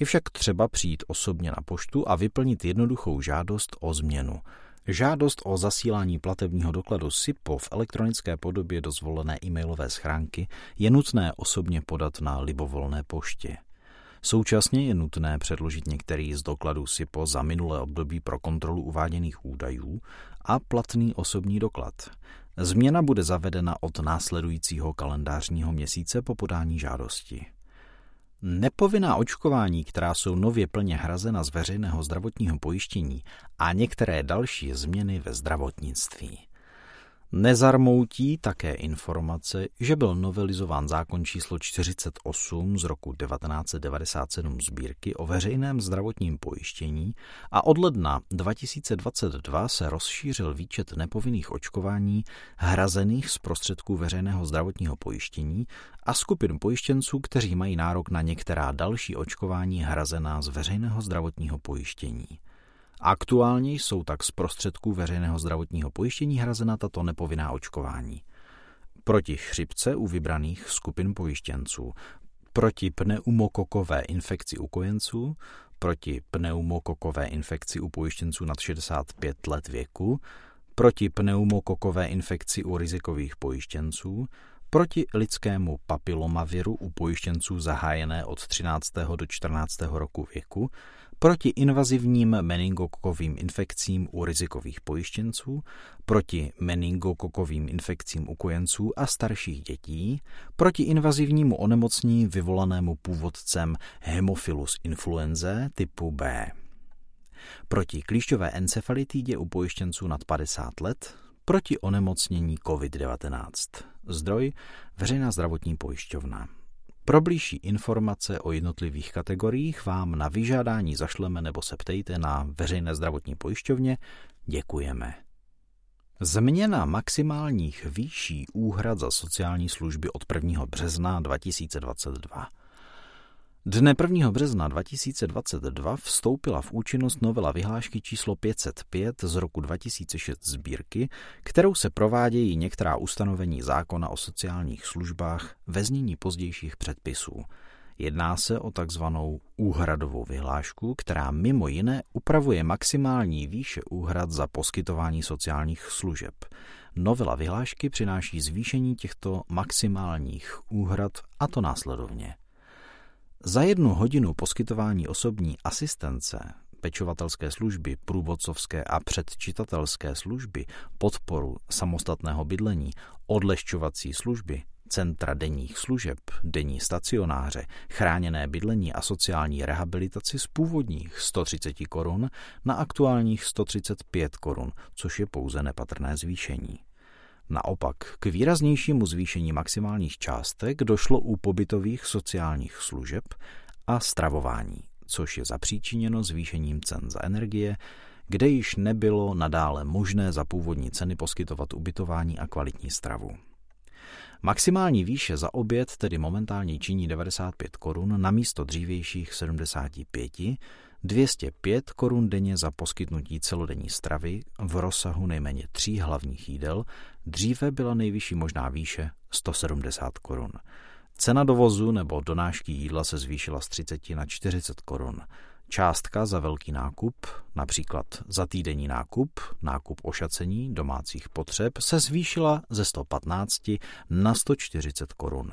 [SPEAKER 1] Je však třeba přijít osobně na poštu a vyplnit jednoduchou žádost o změnu. Žádost o zasílání platebního dokladu SIPO v elektronické podobě do zvolené e-mailové schránky je nutné osobně podat na libovolné poště. Současně je nutné předložit některý z dokladů SIPO za minulé období pro kontrolu uváděných údajů a platný osobní doklad. Změna bude zavedena od následujícího kalendářního měsíce po podání žádosti. Nepovinná očkování, která jsou nově plně hrazena z veřejného zdravotního pojištění a některé další změny ve zdravotnictví. Nezarmoutí také informace, že byl novelizován zákon číslo 48 z roku 1997 sbírky o veřejném zdravotním pojištění a od ledna 2022 se rozšířil výčet nepovinných očkování hrazených z prostředků veřejného zdravotního pojištění a skupin pojištěnců, kteří mají nárok na některá další očkování hrazená z veřejného zdravotního pojištění. Aktuálně jsou tak z prostředků veřejného zdravotního pojištění hrazena tato nepovinná očkování. Proti chřipce u vybraných skupin pojištěnců, proti pneumokokové infekci u kojenců, proti pneumokokové infekci u pojištěnců nad 65 let věku, proti pneumokokové infekci u rizikových pojištěnců, proti lidskému papilomaviru u pojištěnců zahájené od 13. do 14. roku věku, proti invazivním meningokokovým infekcím u rizikových pojištěnců, proti meningokokovým infekcím u kojenců a starších dětí, proti invazivnímu onemocnění vyvolanému původcem Hemophilus influenzae typu B. Proti klíšťové encefalitidě u pojištěnců nad 50 let, proti onemocnění COVID-19. Zdroj Veřejná zdravotní pojišťovna. Pro blížší informace o jednotlivých kategoriích vám na vyžádání zašleme nebo se ptejte na veřejné zdravotní pojišťovně. Děkujeme. Změna maximálních výší úhrad za sociální služby od 1. března 2022. Dne 1. března 2022 vstoupila v účinnost novela vyhlášky číslo 505 z roku 2006 sbírky, kterou se provádějí některá ustanovení zákona o sociálních službách ve znění pozdějších předpisů. Jedná se o takzvanou úhradovou vyhlášku, která mimo jiné upravuje maximální výše úhrad za poskytování sociálních služeb. Novela vyhlášky přináší zvýšení těchto maximálních úhrad a to následovně. Za jednu hodinu poskytování osobní asistence, pečovatelské služby, průvodcovské a předčitatelské služby, podporu samostatného bydlení, odlešťovací služby, centra denních služeb, denní stacionáře, chráněné bydlení a sociální rehabilitaci z původních 130 korun na aktuálních 135 korun, což je pouze nepatrné zvýšení. Naopak, k výraznějšímu zvýšení maximálních částek došlo u pobytových sociálních služeb a stravování, což je zapříčiněno zvýšením cen za energie, kde již nebylo nadále možné za původní ceny poskytovat ubytování a kvalitní stravu. Maximální výše za oběd tedy momentálně činí 95 korun na místo dřívějších 75, 205 korun denně za poskytnutí celodenní stravy v rozsahu nejméně tří hlavních jídel, dříve byla nejvyšší možná výše 170 korun. Cena dovozu nebo donášky jídla se zvýšila z 30 na 40 korun. Částka za velký nákup, například za týdenní nákup, nákup ošacení domácích potřeb, se zvýšila ze 115 na 140 korun.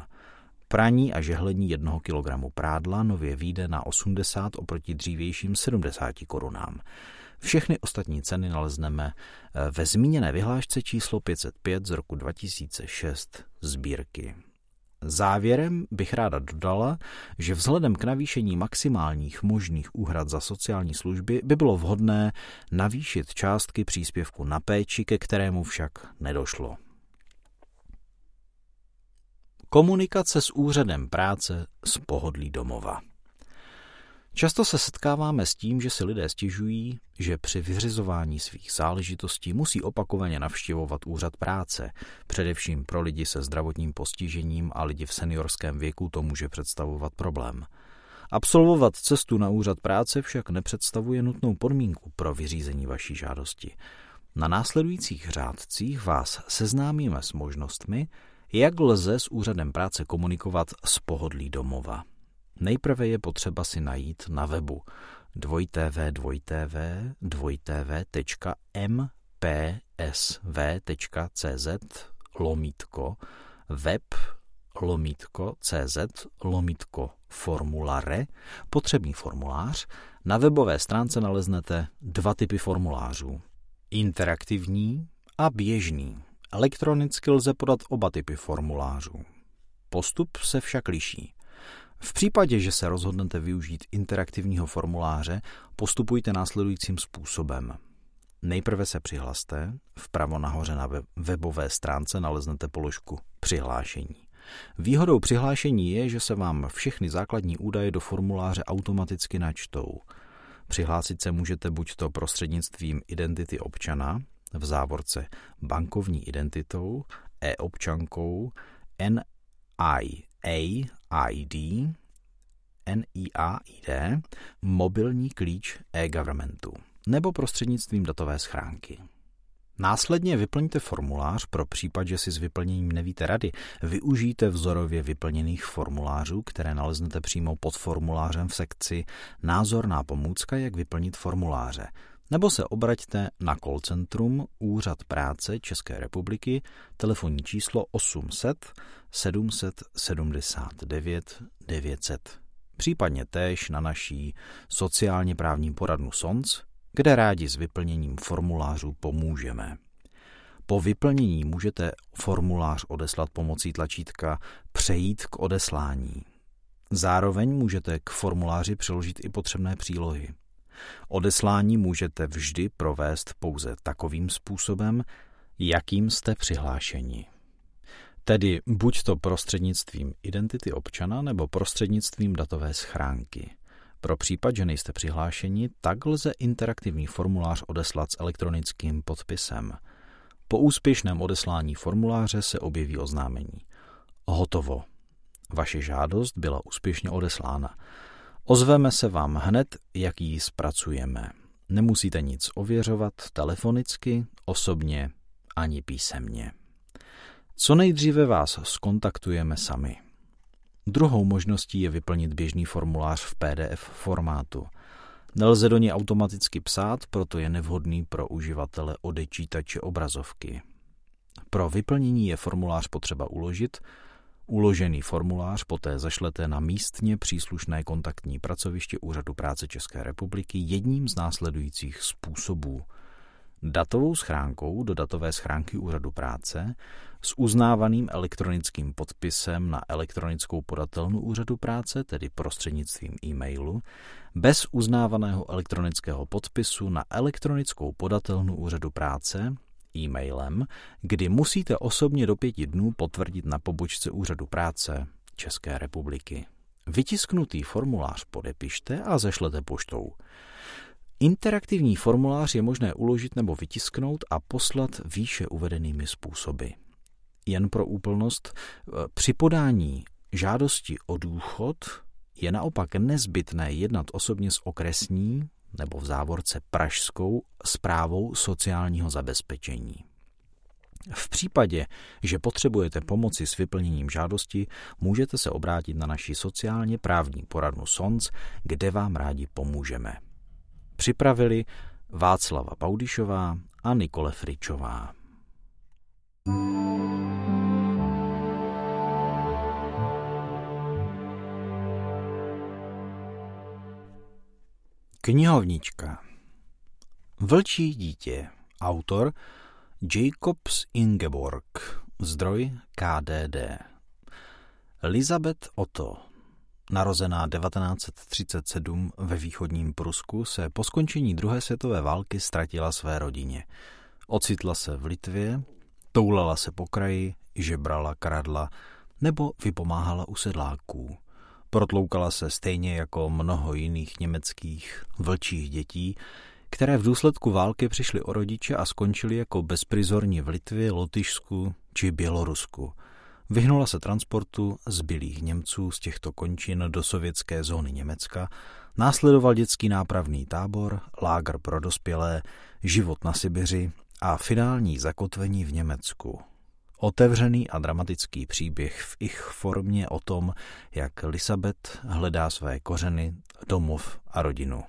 [SPEAKER 1] Praní a žehlení jednoho kilogramu prádla nově výjde na 80 oproti dřívějším 70 korunám. Všechny ostatní ceny nalezneme eh, ve zmíněné vyhlášce číslo 505 z roku 2006 sbírky. Závěrem bych ráda dodala, že vzhledem k navýšení maximálních možných úhrad za sociální služby by bylo vhodné navýšit částky příspěvku na péči, ke kterému však nedošlo. Komunikace s úřadem práce z pohodlí domova. Často se setkáváme s tím, že si lidé stěžují, že při vyřizování svých záležitostí musí opakovaně navštěvovat úřad práce. Především pro lidi se zdravotním postižením a lidi v seniorském věku to může představovat problém. Absolvovat cestu na úřad práce však nepředstavuje nutnou podmínku pro vyřízení vaší žádosti. Na následujících řádcích vás seznámíme s možnostmi, jak lze s úřadem práce komunikovat z pohodlí domova. Nejprve je potřeba si najít na webu www.mpsv.cz lomítko web lomítko cz lomítko formulare potřebný formulář. Na webové stránce naleznete dva typy formulářů. Interaktivní a běžný. Elektronicky lze podat oba typy formulářů. Postup se však liší. V případě, že se rozhodnete využít interaktivního formuláře, postupujte následujícím způsobem. Nejprve se přihlaste, vpravo nahoře na webové stránce naleznete položku Přihlášení. Výhodou přihlášení je, že se vám všechny základní údaje do formuláře automaticky načtou. Přihlásit se můžete buď to prostřednictvím identity občana, v závorce bankovní identitou, e-občankou, NIA ID, NIAID, mobilní klíč e-governmentu nebo prostřednictvím datové schránky. Následně vyplňte formulář pro případ, že si s vyplněním nevíte rady. Využijte vzorově vyplněných formulářů, které naleznete přímo pod formulářem v sekci Názorná pomůcka, jak vyplnit formuláře. Nebo se obraťte na call centrum Úřad práce České republiky, telefonní číslo 800 779 900. Případně též na naší sociálně právní poradnu SONC, kde rádi s vyplněním formulářů pomůžeme. Po vyplnění můžete formulář odeslat pomocí tlačítka Přejít k odeslání. Zároveň můžete k formuláři přiložit i potřebné přílohy. Odeslání můžete vždy provést pouze takovým způsobem, jakým jste přihlášeni. Tedy buď to prostřednictvím identity občana nebo prostřednictvím datové schránky. Pro případ, že nejste přihlášeni, tak lze interaktivní formulář odeslat s elektronickým podpisem. Po úspěšném odeslání formuláře se objeví oznámení. Hotovo. Vaše žádost byla úspěšně odeslána. Ozveme se vám hned, jak ji zpracujeme. Nemusíte nic ověřovat telefonicky, osobně ani písemně. Co nejdříve vás skontaktujeme sami. Druhou možností je vyplnit běžný formulář v PDF formátu. Nelze do něj automaticky psát, proto je nevhodný pro uživatele odečítače obrazovky. Pro vyplnění je formulář potřeba uložit, Uložený formulář poté zašlete na místně příslušné kontaktní pracoviště Úřadu práce České republiky jedním z následujících způsobů. Datovou schránkou do datové schránky Úřadu práce s uznávaným elektronickým podpisem na elektronickou podatelnu Úřadu práce, tedy prostřednictvím e-mailu, bez uznávaného elektronického podpisu na elektronickou podatelnu Úřadu práce, e-mailem, kdy musíte osobně do pěti dnů potvrdit na pobočce Úřadu práce České republiky. Vytisknutý formulář podepište a zešlete poštou. Interaktivní formulář je možné uložit nebo vytisknout a poslat výše uvedenými způsoby. Jen pro úplnost, e, při podání žádosti o důchod je naopak nezbytné jednat osobně s okresní nebo v závorce pražskou zprávou sociálního zabezpečení. V případě, že potřebujete pomoci s vyplněním žádosti, můžete se obrátit na naši sociálně právní poradnu SONC, kde vám rádi pomůžeme. Připravili Václava Paudišová a Nikole Fričová. Knihovnička. Vlčí dítě. Autor Jacobs Ingeborg. Zdroj KDD Elizabeth Otto. Narozená 1937 ve východním Prusku se po skončení druhé světové války ztratila své rodině. Ocitla se v Litvě, toulala se po kraji, žebrala, kradla nebo vypomáhala u sedláků. Protloukala se stejně jako mnoho jiných německých vlčích dětí, které v důsledku války přišly o rodiče a skončily jako bezprizorní v Litvě, Lotyšsku či Bělorusku. Vyhnula se transportu zbylých Němců z těchto končin do sovětské zóny Německa, následoval dětský nápravný tábor, lágr pro dospělé, život na Sibiři a finální zakotvení v Německu. Otevřený a dramatický příběh v ich formě o tom, jak Elisabeth hledá své kořeny, domov a rodinu.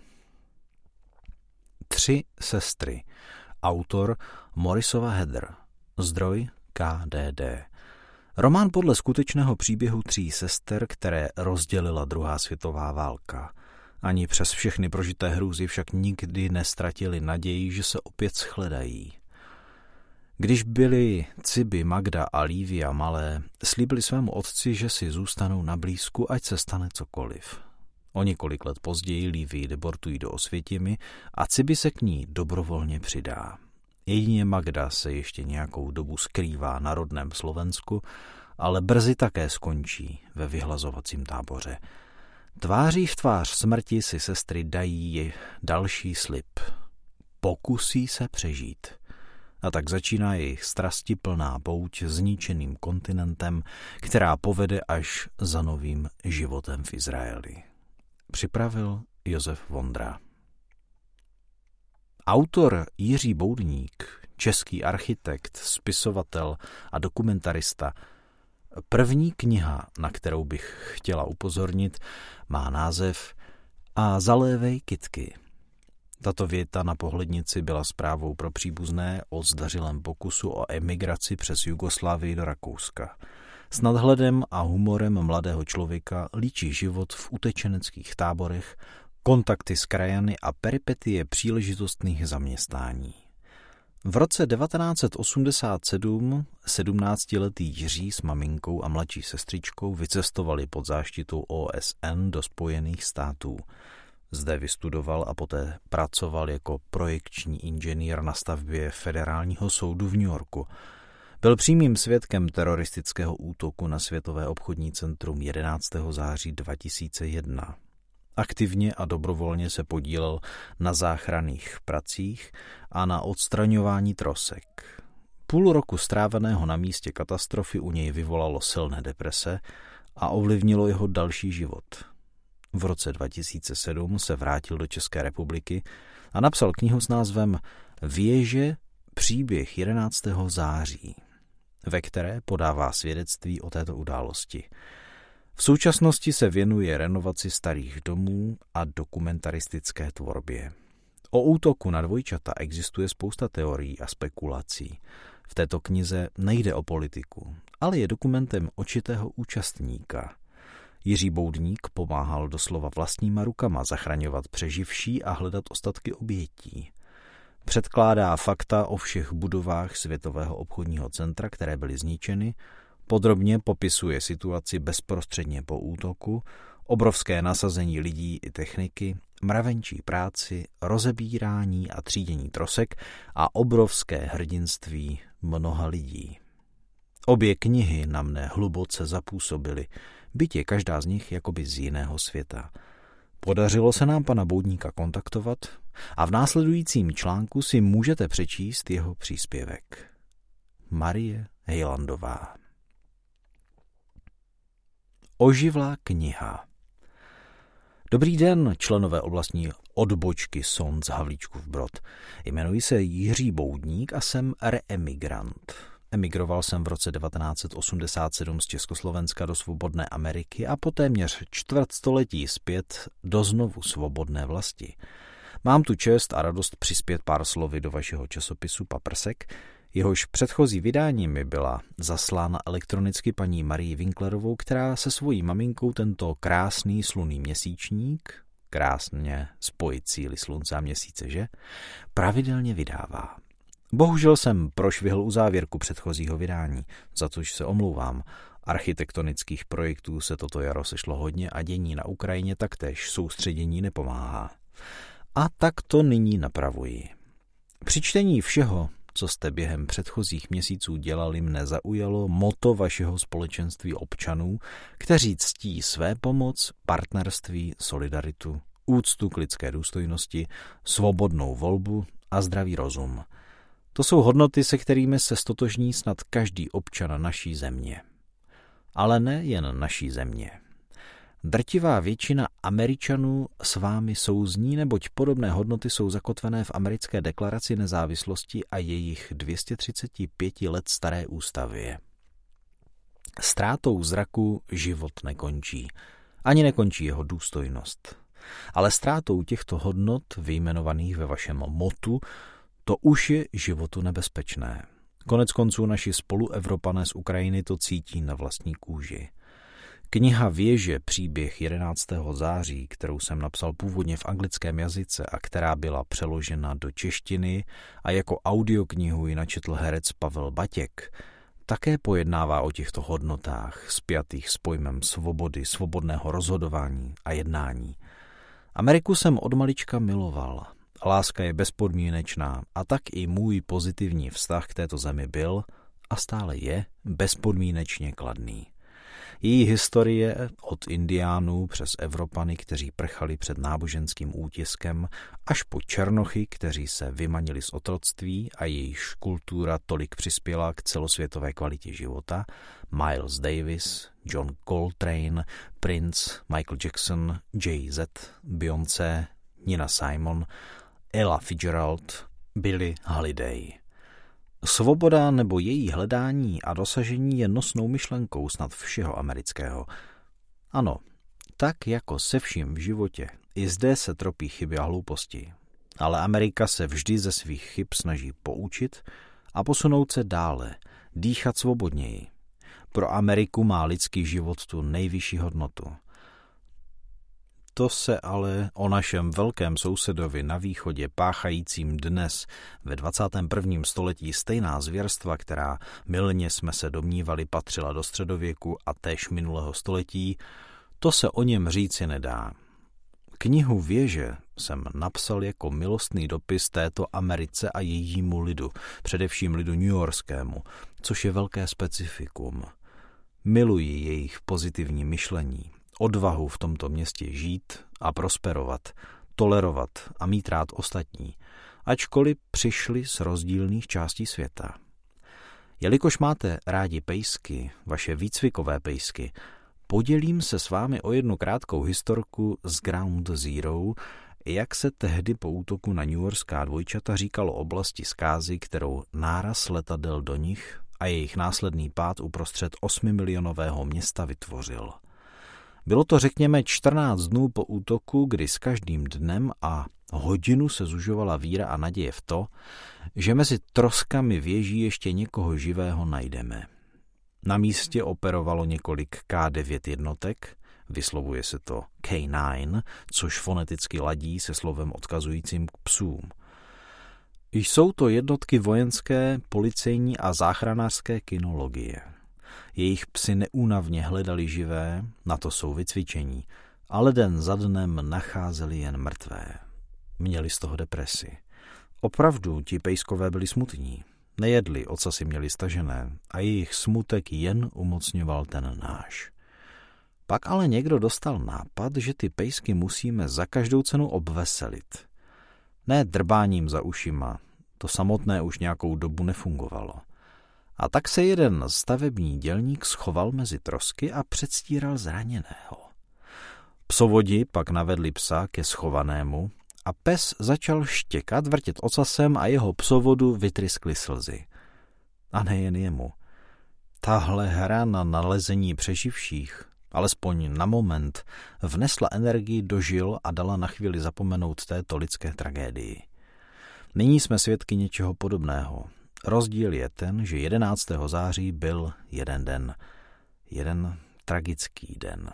[SPEAKER 1] Tři sestry. Autor Morisova Heather. Zdroj KDD. Román podle skutečného příběhu tří sester, které rozdělila druhá světová válka. Ani přes všechny prožité hrůzy však nikdy nestratili naději, že se opět shledají. Když byli Ciby, Magda a Lívia malé, slíbili svému otci, že si zůstanou na blízku, ať se stane cokoliv. O několik let později Lívii deportují do Osvětimi a Ciby se k ní dobrovolně přidá. Jedině Magda se ještě nějakou dobu skrývá na rodném Slovensku, ale brzy také skončí ve vyhlazovacím táboře. Tváří v tvář smrti si sestry dají další slib. Pokusí se přežít – a tak začíná jejich strastiplná pouť zničeným kontinentem, která povede až za novým životem v Izraeli. Připravil Josef Vondra. Autor Jiří Boudník, český architekt, spisovatel a dokumentarista, první kniha, na kterou bych chtěla upozornit, má název A zalévej kitky – tato věta na pohlednici byla zprávou pro příbuzné o zdařilém pokusu o emigraci přes Jugoslávii do Rakouska. S nadhledem a humorem mladého člověka líčí život v utečeneckých táborech, kontakty s krajany a peripetie příležitostných zaměstnání. V roce 1987 17-letý Jiří s maminkou a mladší sestřičkou vycestovali pod záštitou OSN do Spojených států. Zde vystudoval a poté pracoval jako projekční inženýr na stavbě Federálního soudu v New Yorku. Byl přímým svědkem teroristického útoku na Světové obchodní centrum 11. září 2001. Aktivně a dobrovolně se podílel na záchranných pracích a na odstraňování trosek. Půl roku stráveného na místě katastrofy u něj vyvolalo silné deprese a ovlivnilo jeho další život – v roce 2007 se vrátil do České republiky a napsal knihu s názvem Věže příběh 11. září, ve které podává svědectví o této události. V současnosti se věnuje renovaci starých domů a dokumentaristické tvorbě. O útoku na dvojčata existuje spousta teorií a spekulací. V této knize nejde o politiku, ale je dokumentem očitého účastníka. Jiří Boudník pomáhal doslova vlastníma rukama zachraňovat přeživší a hledat ostatky obětí. Předkládá fakta o všech budovách Světového obchodního centra, které byly zničeny, podrobně popisuje situaci bezprostředně po útoku, obrovské nasazení lidí i techniky, mravenčí práci, rozebírání a třídění trosek a obrovské hrdinství mnoha lidí. Obě knihy na mne hluboce zapůsobily, bytě každá z nich jakoby z jiného světa. Podařilo se nám pana Boudníka kontaktovat a v následujícím článku si můžete přečíst jeho příspěvek. Marie Hejlandová Oživlá kniha Dobrý den, členové oblastní odbočky Sond z Havlíčkův Brod. Jmenuji se Jiří Boudník a jsem reemigrant. Emigroval jsem v roce 1987 z Československa do svobodné Ameriky a po téměř čtvrtstoletí zpět do znovu svobodné vlasti. Mám tu čest a radost přispět pár slovy do vašeho časopisu Paprsek, Jehož předchozí vydání mi byla zaslána elektronicky paní Marii Winklerovou, která se svojí maminkou tento krásný sluný měsíčník, krásně spojit síly slunce a měsíce, že? Pravidelně vydává. Bohužel jsem prošvihl u závěrku předchozího vydání, za což se omlouvám. Architektonických projektů se toto jaro sešlo hodně a dění na Ukrajině taktéž soustředění nepomáhá. A tak to nyní napravuji. Při čtení všeho, co jste během předchozích měsíců dělali, mne zaujalo moto vašeho společenství občanů, kteří ctí své pomoc, partnerství, solidaritu, úctu k lidské důstojnosti, svobodnou volbu a zdravý rozum. To jsou hodnoty, se kterými se stotožní snad každý občan naší země. Ale ne jen naší země. Drtivá většina Američanů s vámi souzní, neboť podobné hodnoty jsou zakotvené v americké deklaraci nezávislosti a jejich 235 let staré ústavě. Ztrátou zraku život nekončí. Ani nekončí jeho důstojnost. Ale ztrátou těchto hodnot, vyjmenovaných ve vašem motu, to už je životu nebezpečné. Konec konců naši spoluevropané z Ukrajiny to cítí na vlastní kůži. Kniha Věže příběh 11. září, kterou jsem napsal původně v anglickém jazyce a která byla přeložena do češtiny a jako audioknihu ji načetl herec Pavel Batěk, také pojednává o těchto hodnotách spjatých s pojmem svobody, svobodného rozhodování a jednání. Ameriku jsem od malička miloval. Láska je bezpodmínečná a tak i můj pozitivní vztah k této zemi byl a stále je bezpodmínečně kladný. Její historie od indiánů přes Evropany, kteří prchali před náboženským útiskem, až po černochy, kteří se vymanili z otroctví a jejichž kultura tolik přispěla k celosvětové kvalitě života, Miles Davis, John Coltrane, Prince, Michael Jackson, Jay-Z, Beyoncé, Nina Simon, Ella Fitzgerald, Billy Holiday – Svoboda nebo její hledání a dosažení je nosnou myšlenkou snad všeho amerického. Ano, tak jako se vším v životě, i zde se tropí chyby a hlouposti. Ale Amerika se vždy ze svých chyb snaží poučit a posunout se dále, dýchat svobodněji. Pro Ameriku má lidský život tu nejvyšší hodnotu. To se ale o našem velkém sousedovi na východě páchajícím dnes ve 21. století stejná zvěrstva, která milně jsme se domnívali patřila do středověku a též minulého století, to se o něm říci nedá. Knihu Věže jsem napsal jako milostný dopis této Americe a jejímu lidu, především lidu newyorskému, což je velké specifikum. Miluji jejich pozitivní myšlení, odvahu v tomto městě žít a prosperovat, tolerovat a mít rád ostatní, ačkoliv přišli z rozdílných částí světa. Jelikož máte rádi pejsky, vaše výcvikové pejsky, podělím se s vámi o jednu krátkou historku z Ground Zero, jak se tehdy po útoku na New Yorkská dvojčata říkalo oblasti zkázy, kterou náraz letadel do nich a jejich následný pád uprostřed 8 milionového města vytvořil – Bylo to řekněme 14 dnů po útoku, kdy s každým dnem a hodinu se zužovala víra a naděje v to, že mezi troskami věží ještě někoho živého najdeme. Na místě operovalo několik K9 jednotek, vyslovuje se to K9, což foneticky ladí se slovem odkazujícím k psům. Jsou to jednotky vojenské, policejní a záchranářské kinologie. Jejich psy neúnavně hledali živé, na to jsou vycvičení, ale den za dnem nacházeli jen mrtvé. Měli z toho depresi. Opravdu ti pejskové byli smutní. Nejedli, si měli stažené a jejich smutek jen umocňoval ten náš. Pak ale někdo dostal nápad, že ty pejsky musíme za každou cenu obveselit. Ne drbáním za ušima, to samotné už nějakou dobu nefungovalo. A tak se jeden stavební dělník schoval mezi trosky a předstíral zraněného. Psovodi pak navedli psa ke schovanému a pes začal štěkat, vrtět ocasem a jeho psovodu vytryskly slzy. A nejen jemu. Tahle hra na nalezení přeživších, alespoň na moment, vnesla energii do žil a dala na chvíli zapomenout této lidské tragédii. Nyní jsme svědky něčeho podobného. Rozdíl je ten, že 11. září byl jeden den. Jeden tragický den.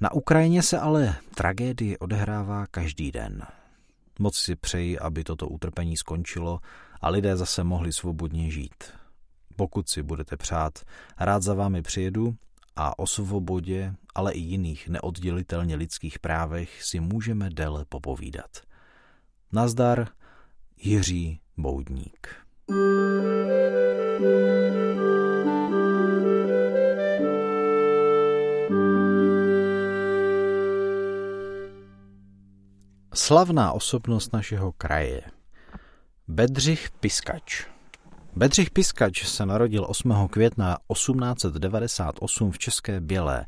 [SPEAKER 1] Na Ukrajině se ale tragédie odehrává každý den. Moc si přeji, aby toto utrpení skončilo a lidé zase mohli svobodně žít. Pokud si budete přát, rád za vámi přijedu a o svobodě, ale i jiných neoddělitelně lidských právech si můžeme déle popovídat. Nazdar, Jiří Boudník. Slavná osobnost našeho kraje. Bedřich Piskač. Bedřich Piskač se narodil 8. května 1898 v České Bělé.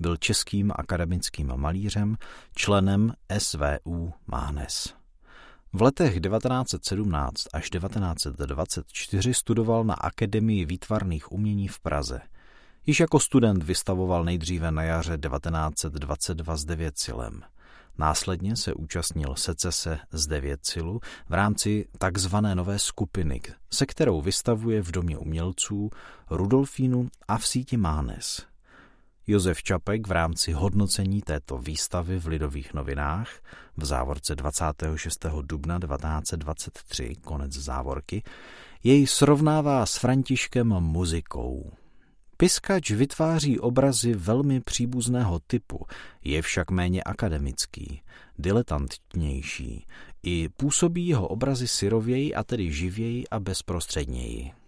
[SPEAKER 1] Byl českým akademickým malířem, členem SVU Mánes. V letech 1917 až 1924 studoval na Akademii výtvarných umění v Praze. Již jako student vystavoval nejdříve na jaře 1922 s Devětcilem. Následně se účastnil secese z Devětcilu v rámci takzvané nové skupiny, se kterou vystavuje v Domě umělců, Rudolfínu a v síti Mánes, Josef Čapek v rámci hodnocení této výstavy v Lidových novinách v závorce 26. dubna 1923, konec závorky, jej srovnává s Františkem muzikou. Piskač vytváří obrazy velmi příbuzného typu, je však méně akademický, diletantnější, i působí jeho obrazy syrověji a tedy živěji a bezprostředněji.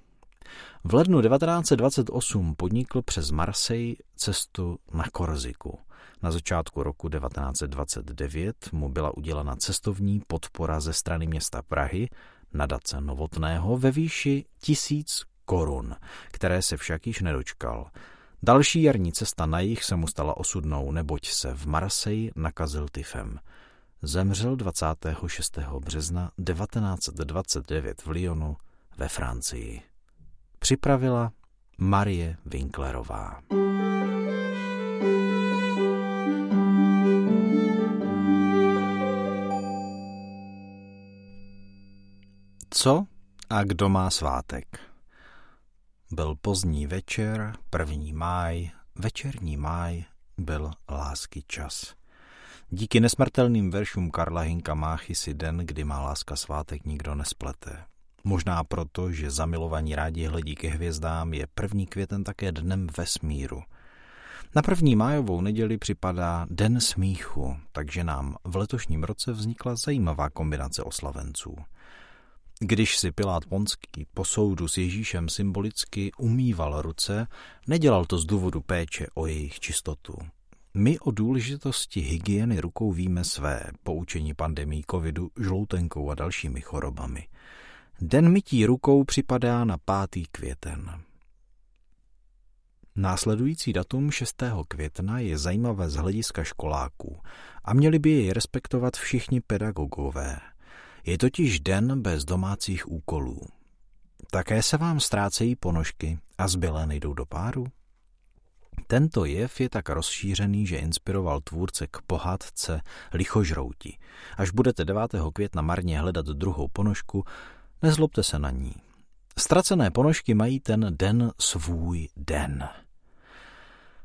[SPEAKER 1] V lednu 1928 podnikl přes Marseille cestu na Korziku. Na začátku roku 1929 mu byla udělena cestovní podpora ze strany města Prahy, nadace Novotného ve výši tisíc korun, které se však již nedočkal. Další jarní cesta na jich se mu stala osudnou, neboť se v Marseille nakazil tyfem. Zemřel 26. března 1929 v Lyonu ve Francii. Připravila Marie Winklerová. Co a kdo má svátek? Byl pozdní večer, první máj, večerní máj byl lásky čas. Díky nesmrtelným veršům Karla Hinka Máchy si den, kdy má láska svátek, nikdo nesplete. Možná proto, že zamilovaní rádi hledí ke hvězdám, je první květen také dnem vesmíru. Na první májovou neděli připadá Den smíchu, takže nám v letošním roce vznikla zajímavá kombinace oslavenců. Když si Pilát Ponský po soudu s Ježíšem symbolicky umýval ruce, nedělal to z důvodu péče o jejich čistotu. My o důležitosti hygieny rukou víme své, poučení pandemii covidu, žloutenkou a dalšími chorobami. Den mytí rukou připadá na 5. květen. Následující datum 6. května je zajímavé z hlediska školáků a měli by jej respektovat všichni pedagogové. Je totiž den bez domácích úkolů. Také se vám ztrácejí ponožky a zbylé nejdou do páru? Tento jev je tak rozšířený, že inspiroval tvůrce k pohádce Lichožrouti. Až budete 9. května marně hledat druhou ponožku, nezlobte se na ní. Ztracené ponožky mají ten den svůj den.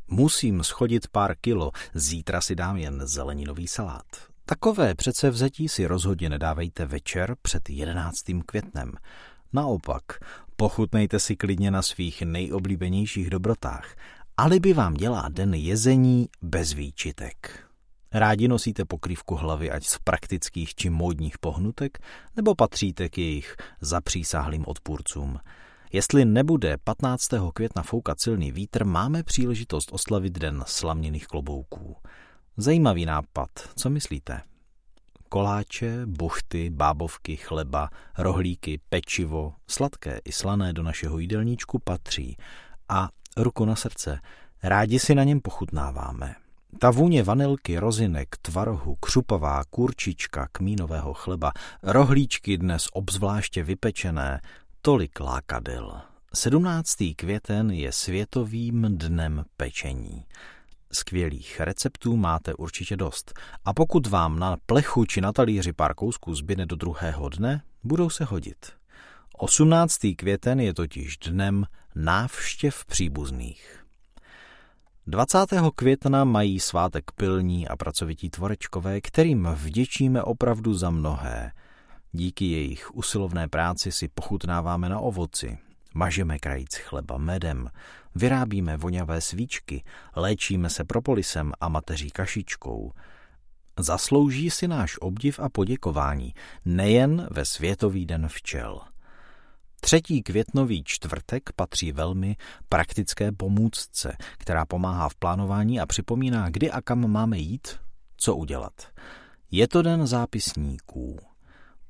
[SPEAKER 1] Musím schodit pár kilo, zítra si dám jen zeleninový salát. Takové přece vzetí si rozhodně nedávejte večer před 11. květnem. Naopak, pochutnejte si klidně na svých nejoblíbenějších dobrotách. Alibi vám dělá den jezení bez výčitek. Rádi nosíte pokrývku hlavy ať z praktických či módních pohnutek, nebo patříte k jejich zapřísáhlým odpůrcům. Jestli nebude 15. května foukat silný vítr, máme příležitost oslavit den slaměných klobouků. Zajímavý nápad, co myslíte? Koláče, buchty, bábovky, chleba, rohlíky, pečivo, sladké i slané do našeho jídelníčku patří. A ruku na srdce, rádi si na něm pochutnáváme. Ta vůně vanilky, rozinek, tvarohu, křupová, kurčička, kmínového chleba, rohlíčky dnes obzvláště vypečené, tolik lákadel. 17. květen je světovým dnem pečení. Skvělých receptů máte určitě dost. A pokud vám na plechu či na talíři pár kousků zbyne do druhého dne, budou se hodit. 18. květen je totiž dnem návštěv příbuzných. 20. května mají svátek pilní a pracovití tvorečkové, kterým vděčíme opravdu za mnohé. Díky jejich usilovné práci si pochutnáváme na ovoci, mažeme krajíc chleba medem, vyrábíme voňavé svíčky, léčíme se propolisem a mateří kašičkou. Zaslouží si náš obdiv a poděkování nejen ve Světový den včel. Třetí květnový čtvrtek patří velmi praktické pomůcce, která pomáhá v plánování a připomíná, kdy a kam máme jít, co udělat. Je to den zápisníků.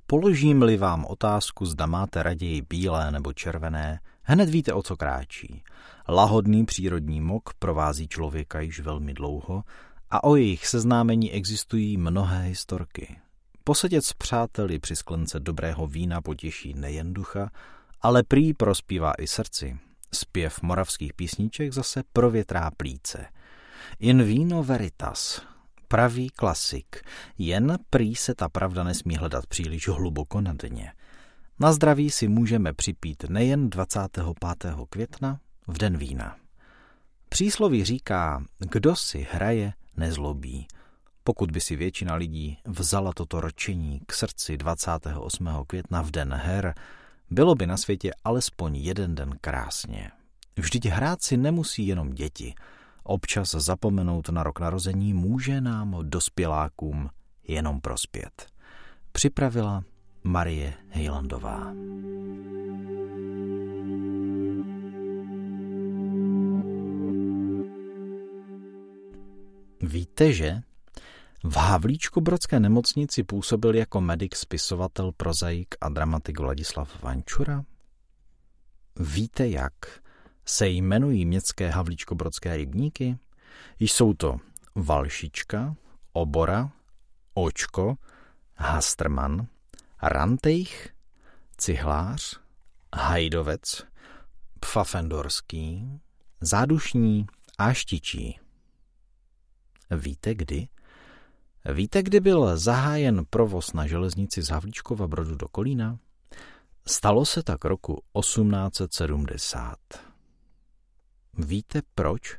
[SPEAKER 1] Položím-li vám otázku, zda máte raději bílé nebo červené, hned víte, o co kráčí. Lahodný přírodní mok provází člověka již velmi dlouho a o jejich seznámení existují mnohé historky. Posedět s přáteli při sklence dobrého vína potěší nejen ducha, ale prý prospívá i srdci. Zpěv moravských písniček zase provětrá plíce. In vino veritas, pravý klasik, jen prý se ta pravda nesmí hledat příliš hluboko na dně. Na zdraví si můžeme připít nejen 25. května, v den vína. Přísloví říká, kdo si hraje, nezlobí. Pokud by si většina lidí vzala toto ročení k srdci 28. května v den her, bylo by na světě alespoň jeden den krásně. Vždyť hrát si nemusí jenom děti. Občas zapomenout na rok narození může nám, dospělákům, jenom prospět. Připravila Marie Hejlandová. Víte, že v Havlíčko-Brodské nemocnici působil jako medic, spisovatel, prozaik a dramatik Vladislav Vančura? Víte, jak se jmenují městské Havlíčko-Brodské rybníky? Jsou to Valšička, Obora, Očko, Hastrman, Rantejch, Cihlář, Hajdovec, Pfafendorský, Zádušní a Štičí. Víte kdy? Víte, kdy byl zahájen provoz na železnici z Havlíčkova Brodu do Kolína? Stalo se tak roku 1870. Víte proč?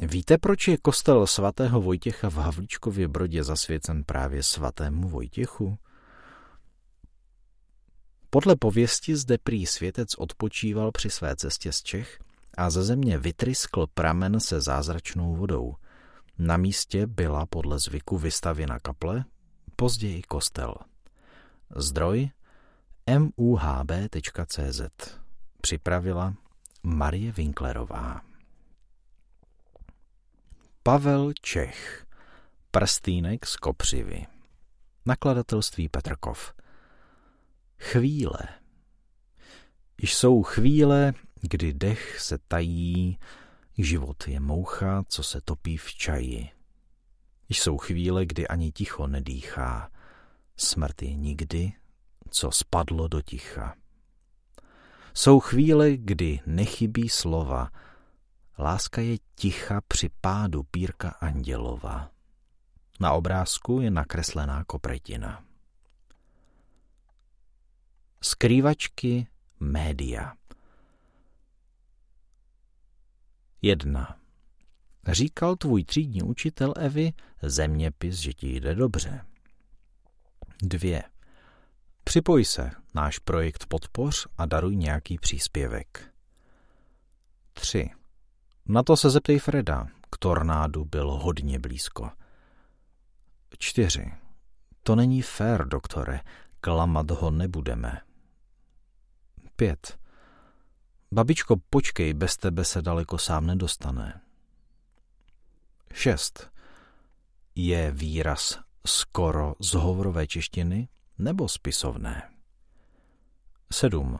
[SPEAKER 1] Víte, proč je kostel svatého Vojtěcha v Havlíčkově Brodě zasvěcen právě svatému Vojtěchu? Podle pověsti zde prý světec odpočíval při své cestě z Čech a ze země vytryskl pramen se zázračnou vodou – na místě byla podle zvyku vystavěna kaple, později kostel. Zdroj muhb.cz Připravila Marie Winklerová. Pavel Čech Prstýnek z Kopřivy Nakladatelství Petrkov Chvíle Jsou chvíle, kdy dech se tají, Život je moucha, co se topí v čaji. Jsou chvíle, kdy ani ticho nedýchá. Smrt je nikdy, co spadlo do ticha. Jsou chvíle, kdy nechybí slova. Láska je ticha při pádu Pírka Andělova. Na obrázku je nakreslená kopretina. Skrývačky média. Jedna. Říkal tvůj třídní učitel Evy zeměpis, že ti jde dobře. Dvě. Připoj se, náš projekt podpoř a daruj nějaký příspěvek. 3. Na to se zeptej Freda, k tornádu byl hodně blízko. 4. To není fér, doktore, klamat ho nebudeme. 5. Babičko, počkej, bez tebe se daleko sám nedostane. 6. Je výraz skoro z hovorové češtiny nebo spisovné? 7.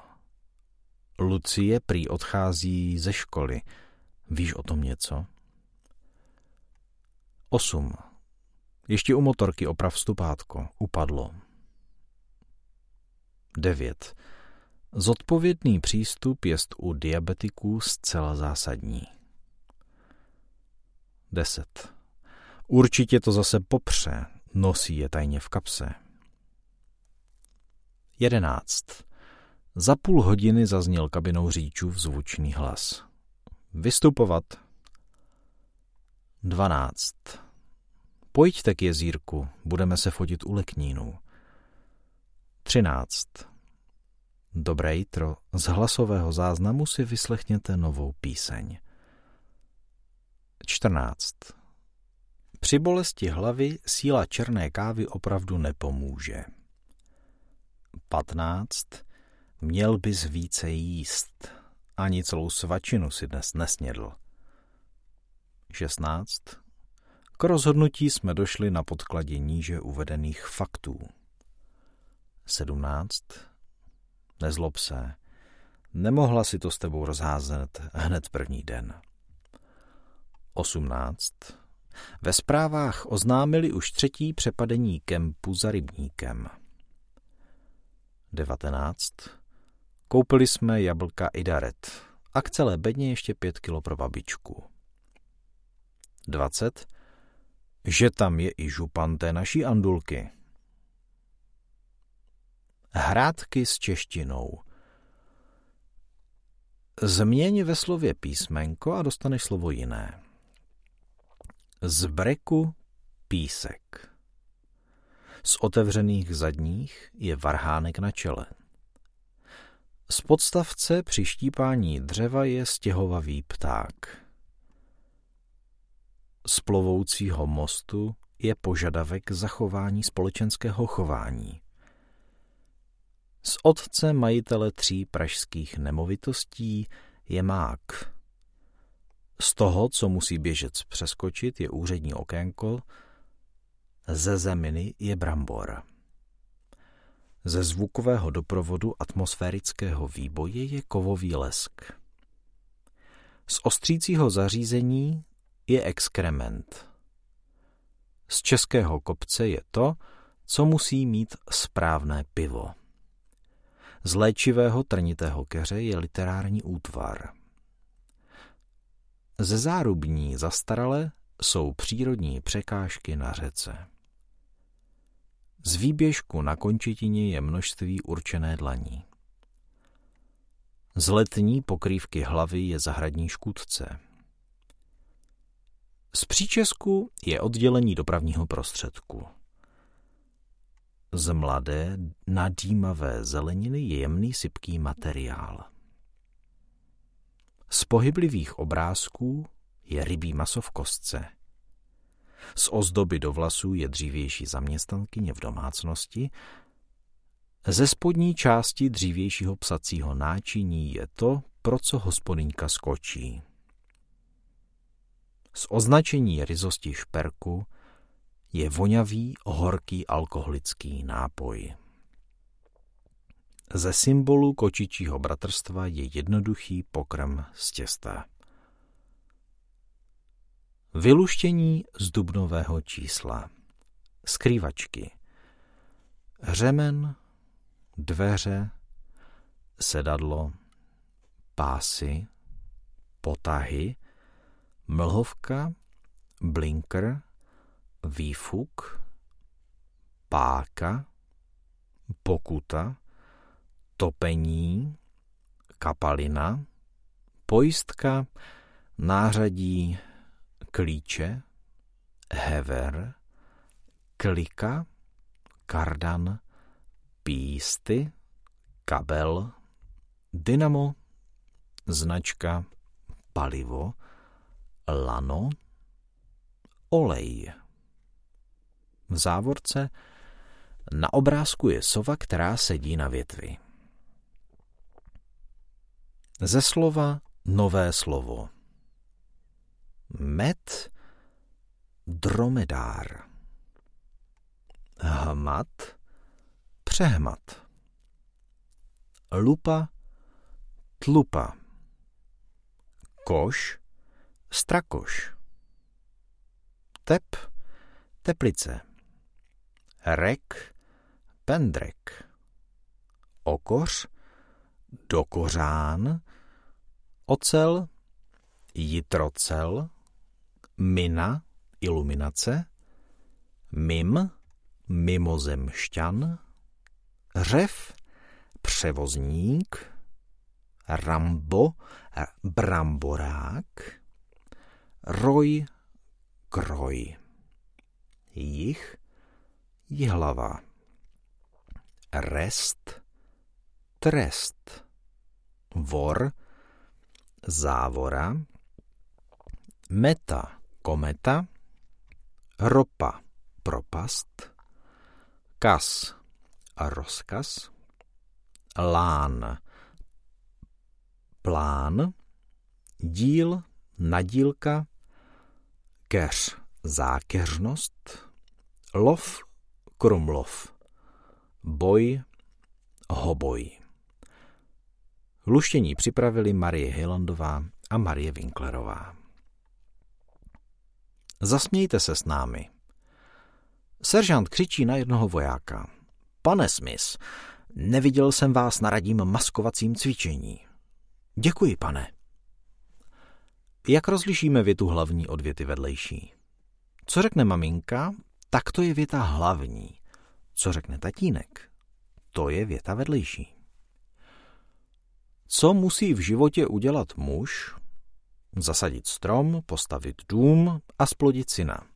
[SPEAKER 1] Lucie prý odchází ze školy. Víš o tom něco? 8. Ještě u motorky oprav stupátko. Upadlo. 9. Zodpovědný přístup jest u diabetiků zcela zásadní. 10. Určitě to zase popře, nosí je tajně v kapse. 11. Za půl hodiny zazněl kabinou řidičův zvučný hlas. Vystupovat. 12. Pojďte k jezírku, budeme se fotit u leknínů. 13. Dobré jitro, z hlasového záznamu si vyslechněte novou píseň. 14. Při bolesti hlavy síla černé kávy opravdu nepomůže. 15. Měl bys více jíst. Ani celou svačinu si dnes nesnědl. 16. K rozhodnutí jsme došli na podkladě níže uvedených faktů. 17. Nezlob se. Nemohla si to s tebou rozházet hned první den. 18. Ve zprávách oznámili už třetí přepadení kempu za rybníkem. 19. Koupili jsme jablka i daret. A celé bedně ještě pět kilo pro babičku. 20. Že tam je i župan té naší andulky. Hrádky s češtinou. Změň ve slově písmenko a dostaneš slovo jiné. Z breku písek. Z otevřených zadních je varhánek na čele. Z podstavce při štípání dřeva je stěhovavý pták. Z plovoucího mostu je požadavek zachování společenského chování. Z otce majitele tří pražských nemovitostí je mák. Z toho, co musí běžec přeskočit, je úřední okénko, ze zeminy je brambor. Ze zvukového doprovodu atmosférického výboje je kovový lesk. Z ostřícího zařízení je exkrement. Z českého kopce je to, co musí mít správné pivo. Z léčivého trnitého keře je literární útvar. Ze zárubní zastarale jsou přírodní překážky na řece. Z výběžku na končetině je množství určené dlaní. Z letní pokrývky hlavy je zahradní škůdce. Z příčesku je oddělení dopravního prostředku. Z mladé, nadýmavé zeleniny je jemný sypký materiál. Z pohyblivých obrázků je rybí maso v kostce. Z ozdoby do vlasů je dřívější zaměstnankyně v domácnosti. Ze spodní části dřívějšího psacího náčiní je to, pro co hospodyňka skočí. Z označení ryzosti šperku je vonavý, horký alkoholický nápoj. Ze symbolu kočičího bratrstva je jednoduchý pokrm z těsta. Vyluštění z dubnového čísla. Skrývačky. Hřemen, dveře, sedadlo, pásy, potahy, mlhovka, blinker, výfuk, páka, pokuta, topení, kapalina, pojistka, nářadí, klíče, hever, klika, kardan, písty, kabel, dynamo, značka, palivo, lano, olej. V závorce na obrázku je sova, která sedí na větvi. Ze slova nové slovo. Met, dromedár. Hmat, přehmat. Lupa, tlupa. Koš, strakoš. Tep, teplice. Rek, pendrek. Okoř, dokořán. Ocel, jitrocel. Mina, iluminace. Mim, mimozemšťan. Řev, převozník. Rambo, bramborák. Roj, kroj. Jich, jihlava. Rest, trest. Vor, závora. Meta, kometa. Ropa, propast. Kas, rozkaz. Lán, plán. Díl, nadílka. Keř, zákeřnost. Lov, krumlov. Boj, hoboj. Luštění připravili Marie Hylandová a Marie Winklerová. Zasmějte se s námi. Seržant křičí na jednoho vojáka. Pane Smith, neviděl jsem vás na radím maskovacím cvičení. Děkuji, pane. Jak rozlišíme větu hlavní od věty vedlejší? Co řekne maminka, tak to je věta hlavní. Co řekne tatínek, to je věta vedlejší. Co musí v životě udělat muž? Zasadit strom, postavit dům a splodit syna.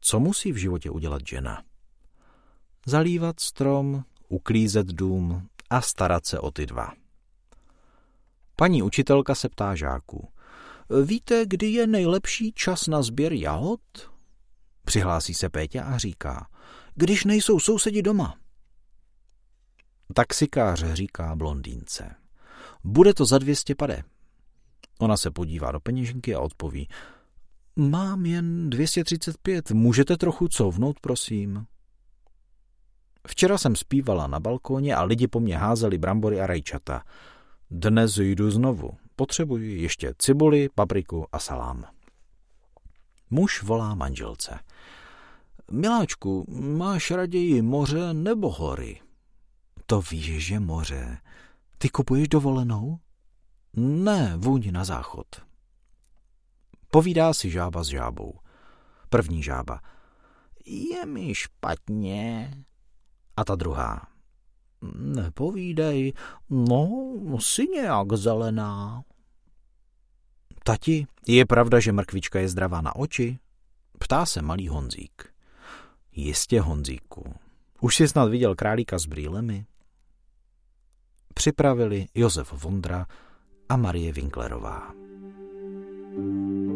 [SPEAKER 1] Co musí v životě udělat žena? Zalívat strom, uklízet dům a starat se o ty dva. Paní učitelka se ptá žáků. Víte, kdy je nejlepší čas na sběr jahod? Přihlásí se Péťa a říká. Když nejsou sousedi doma. Taxikář říká blondýnce. Bude to za dvěstě pade. Ona se podívá do peněženky a odpoví. Mám jen 235, můžete trochu couvnout, prosím? Včera jsem zpívala na balkóně a lidi po mně házeli brambory a rajčata. Dnes jdu znovu. Potřebuji ještě cibuli, papriku a salám. Muž volá manželce. Miláčku, máš raději moře nebo hory? To víš, že moře. Ty kupuješ dovolenou? Ne, vůň na záchod. Povídá si žába s žábou. První žába. Je mi špatně. A ta druhá. Nepovídej, no, si nějak zelená. Tati, je pravda, že mrkvička je zdravá na oči? Ptá se malý Honzík. Jistě, Honzíku. Už jsi snad viděl králíka s brýlemi? Připravili Josef Vondra a Marie Winklerová. thank you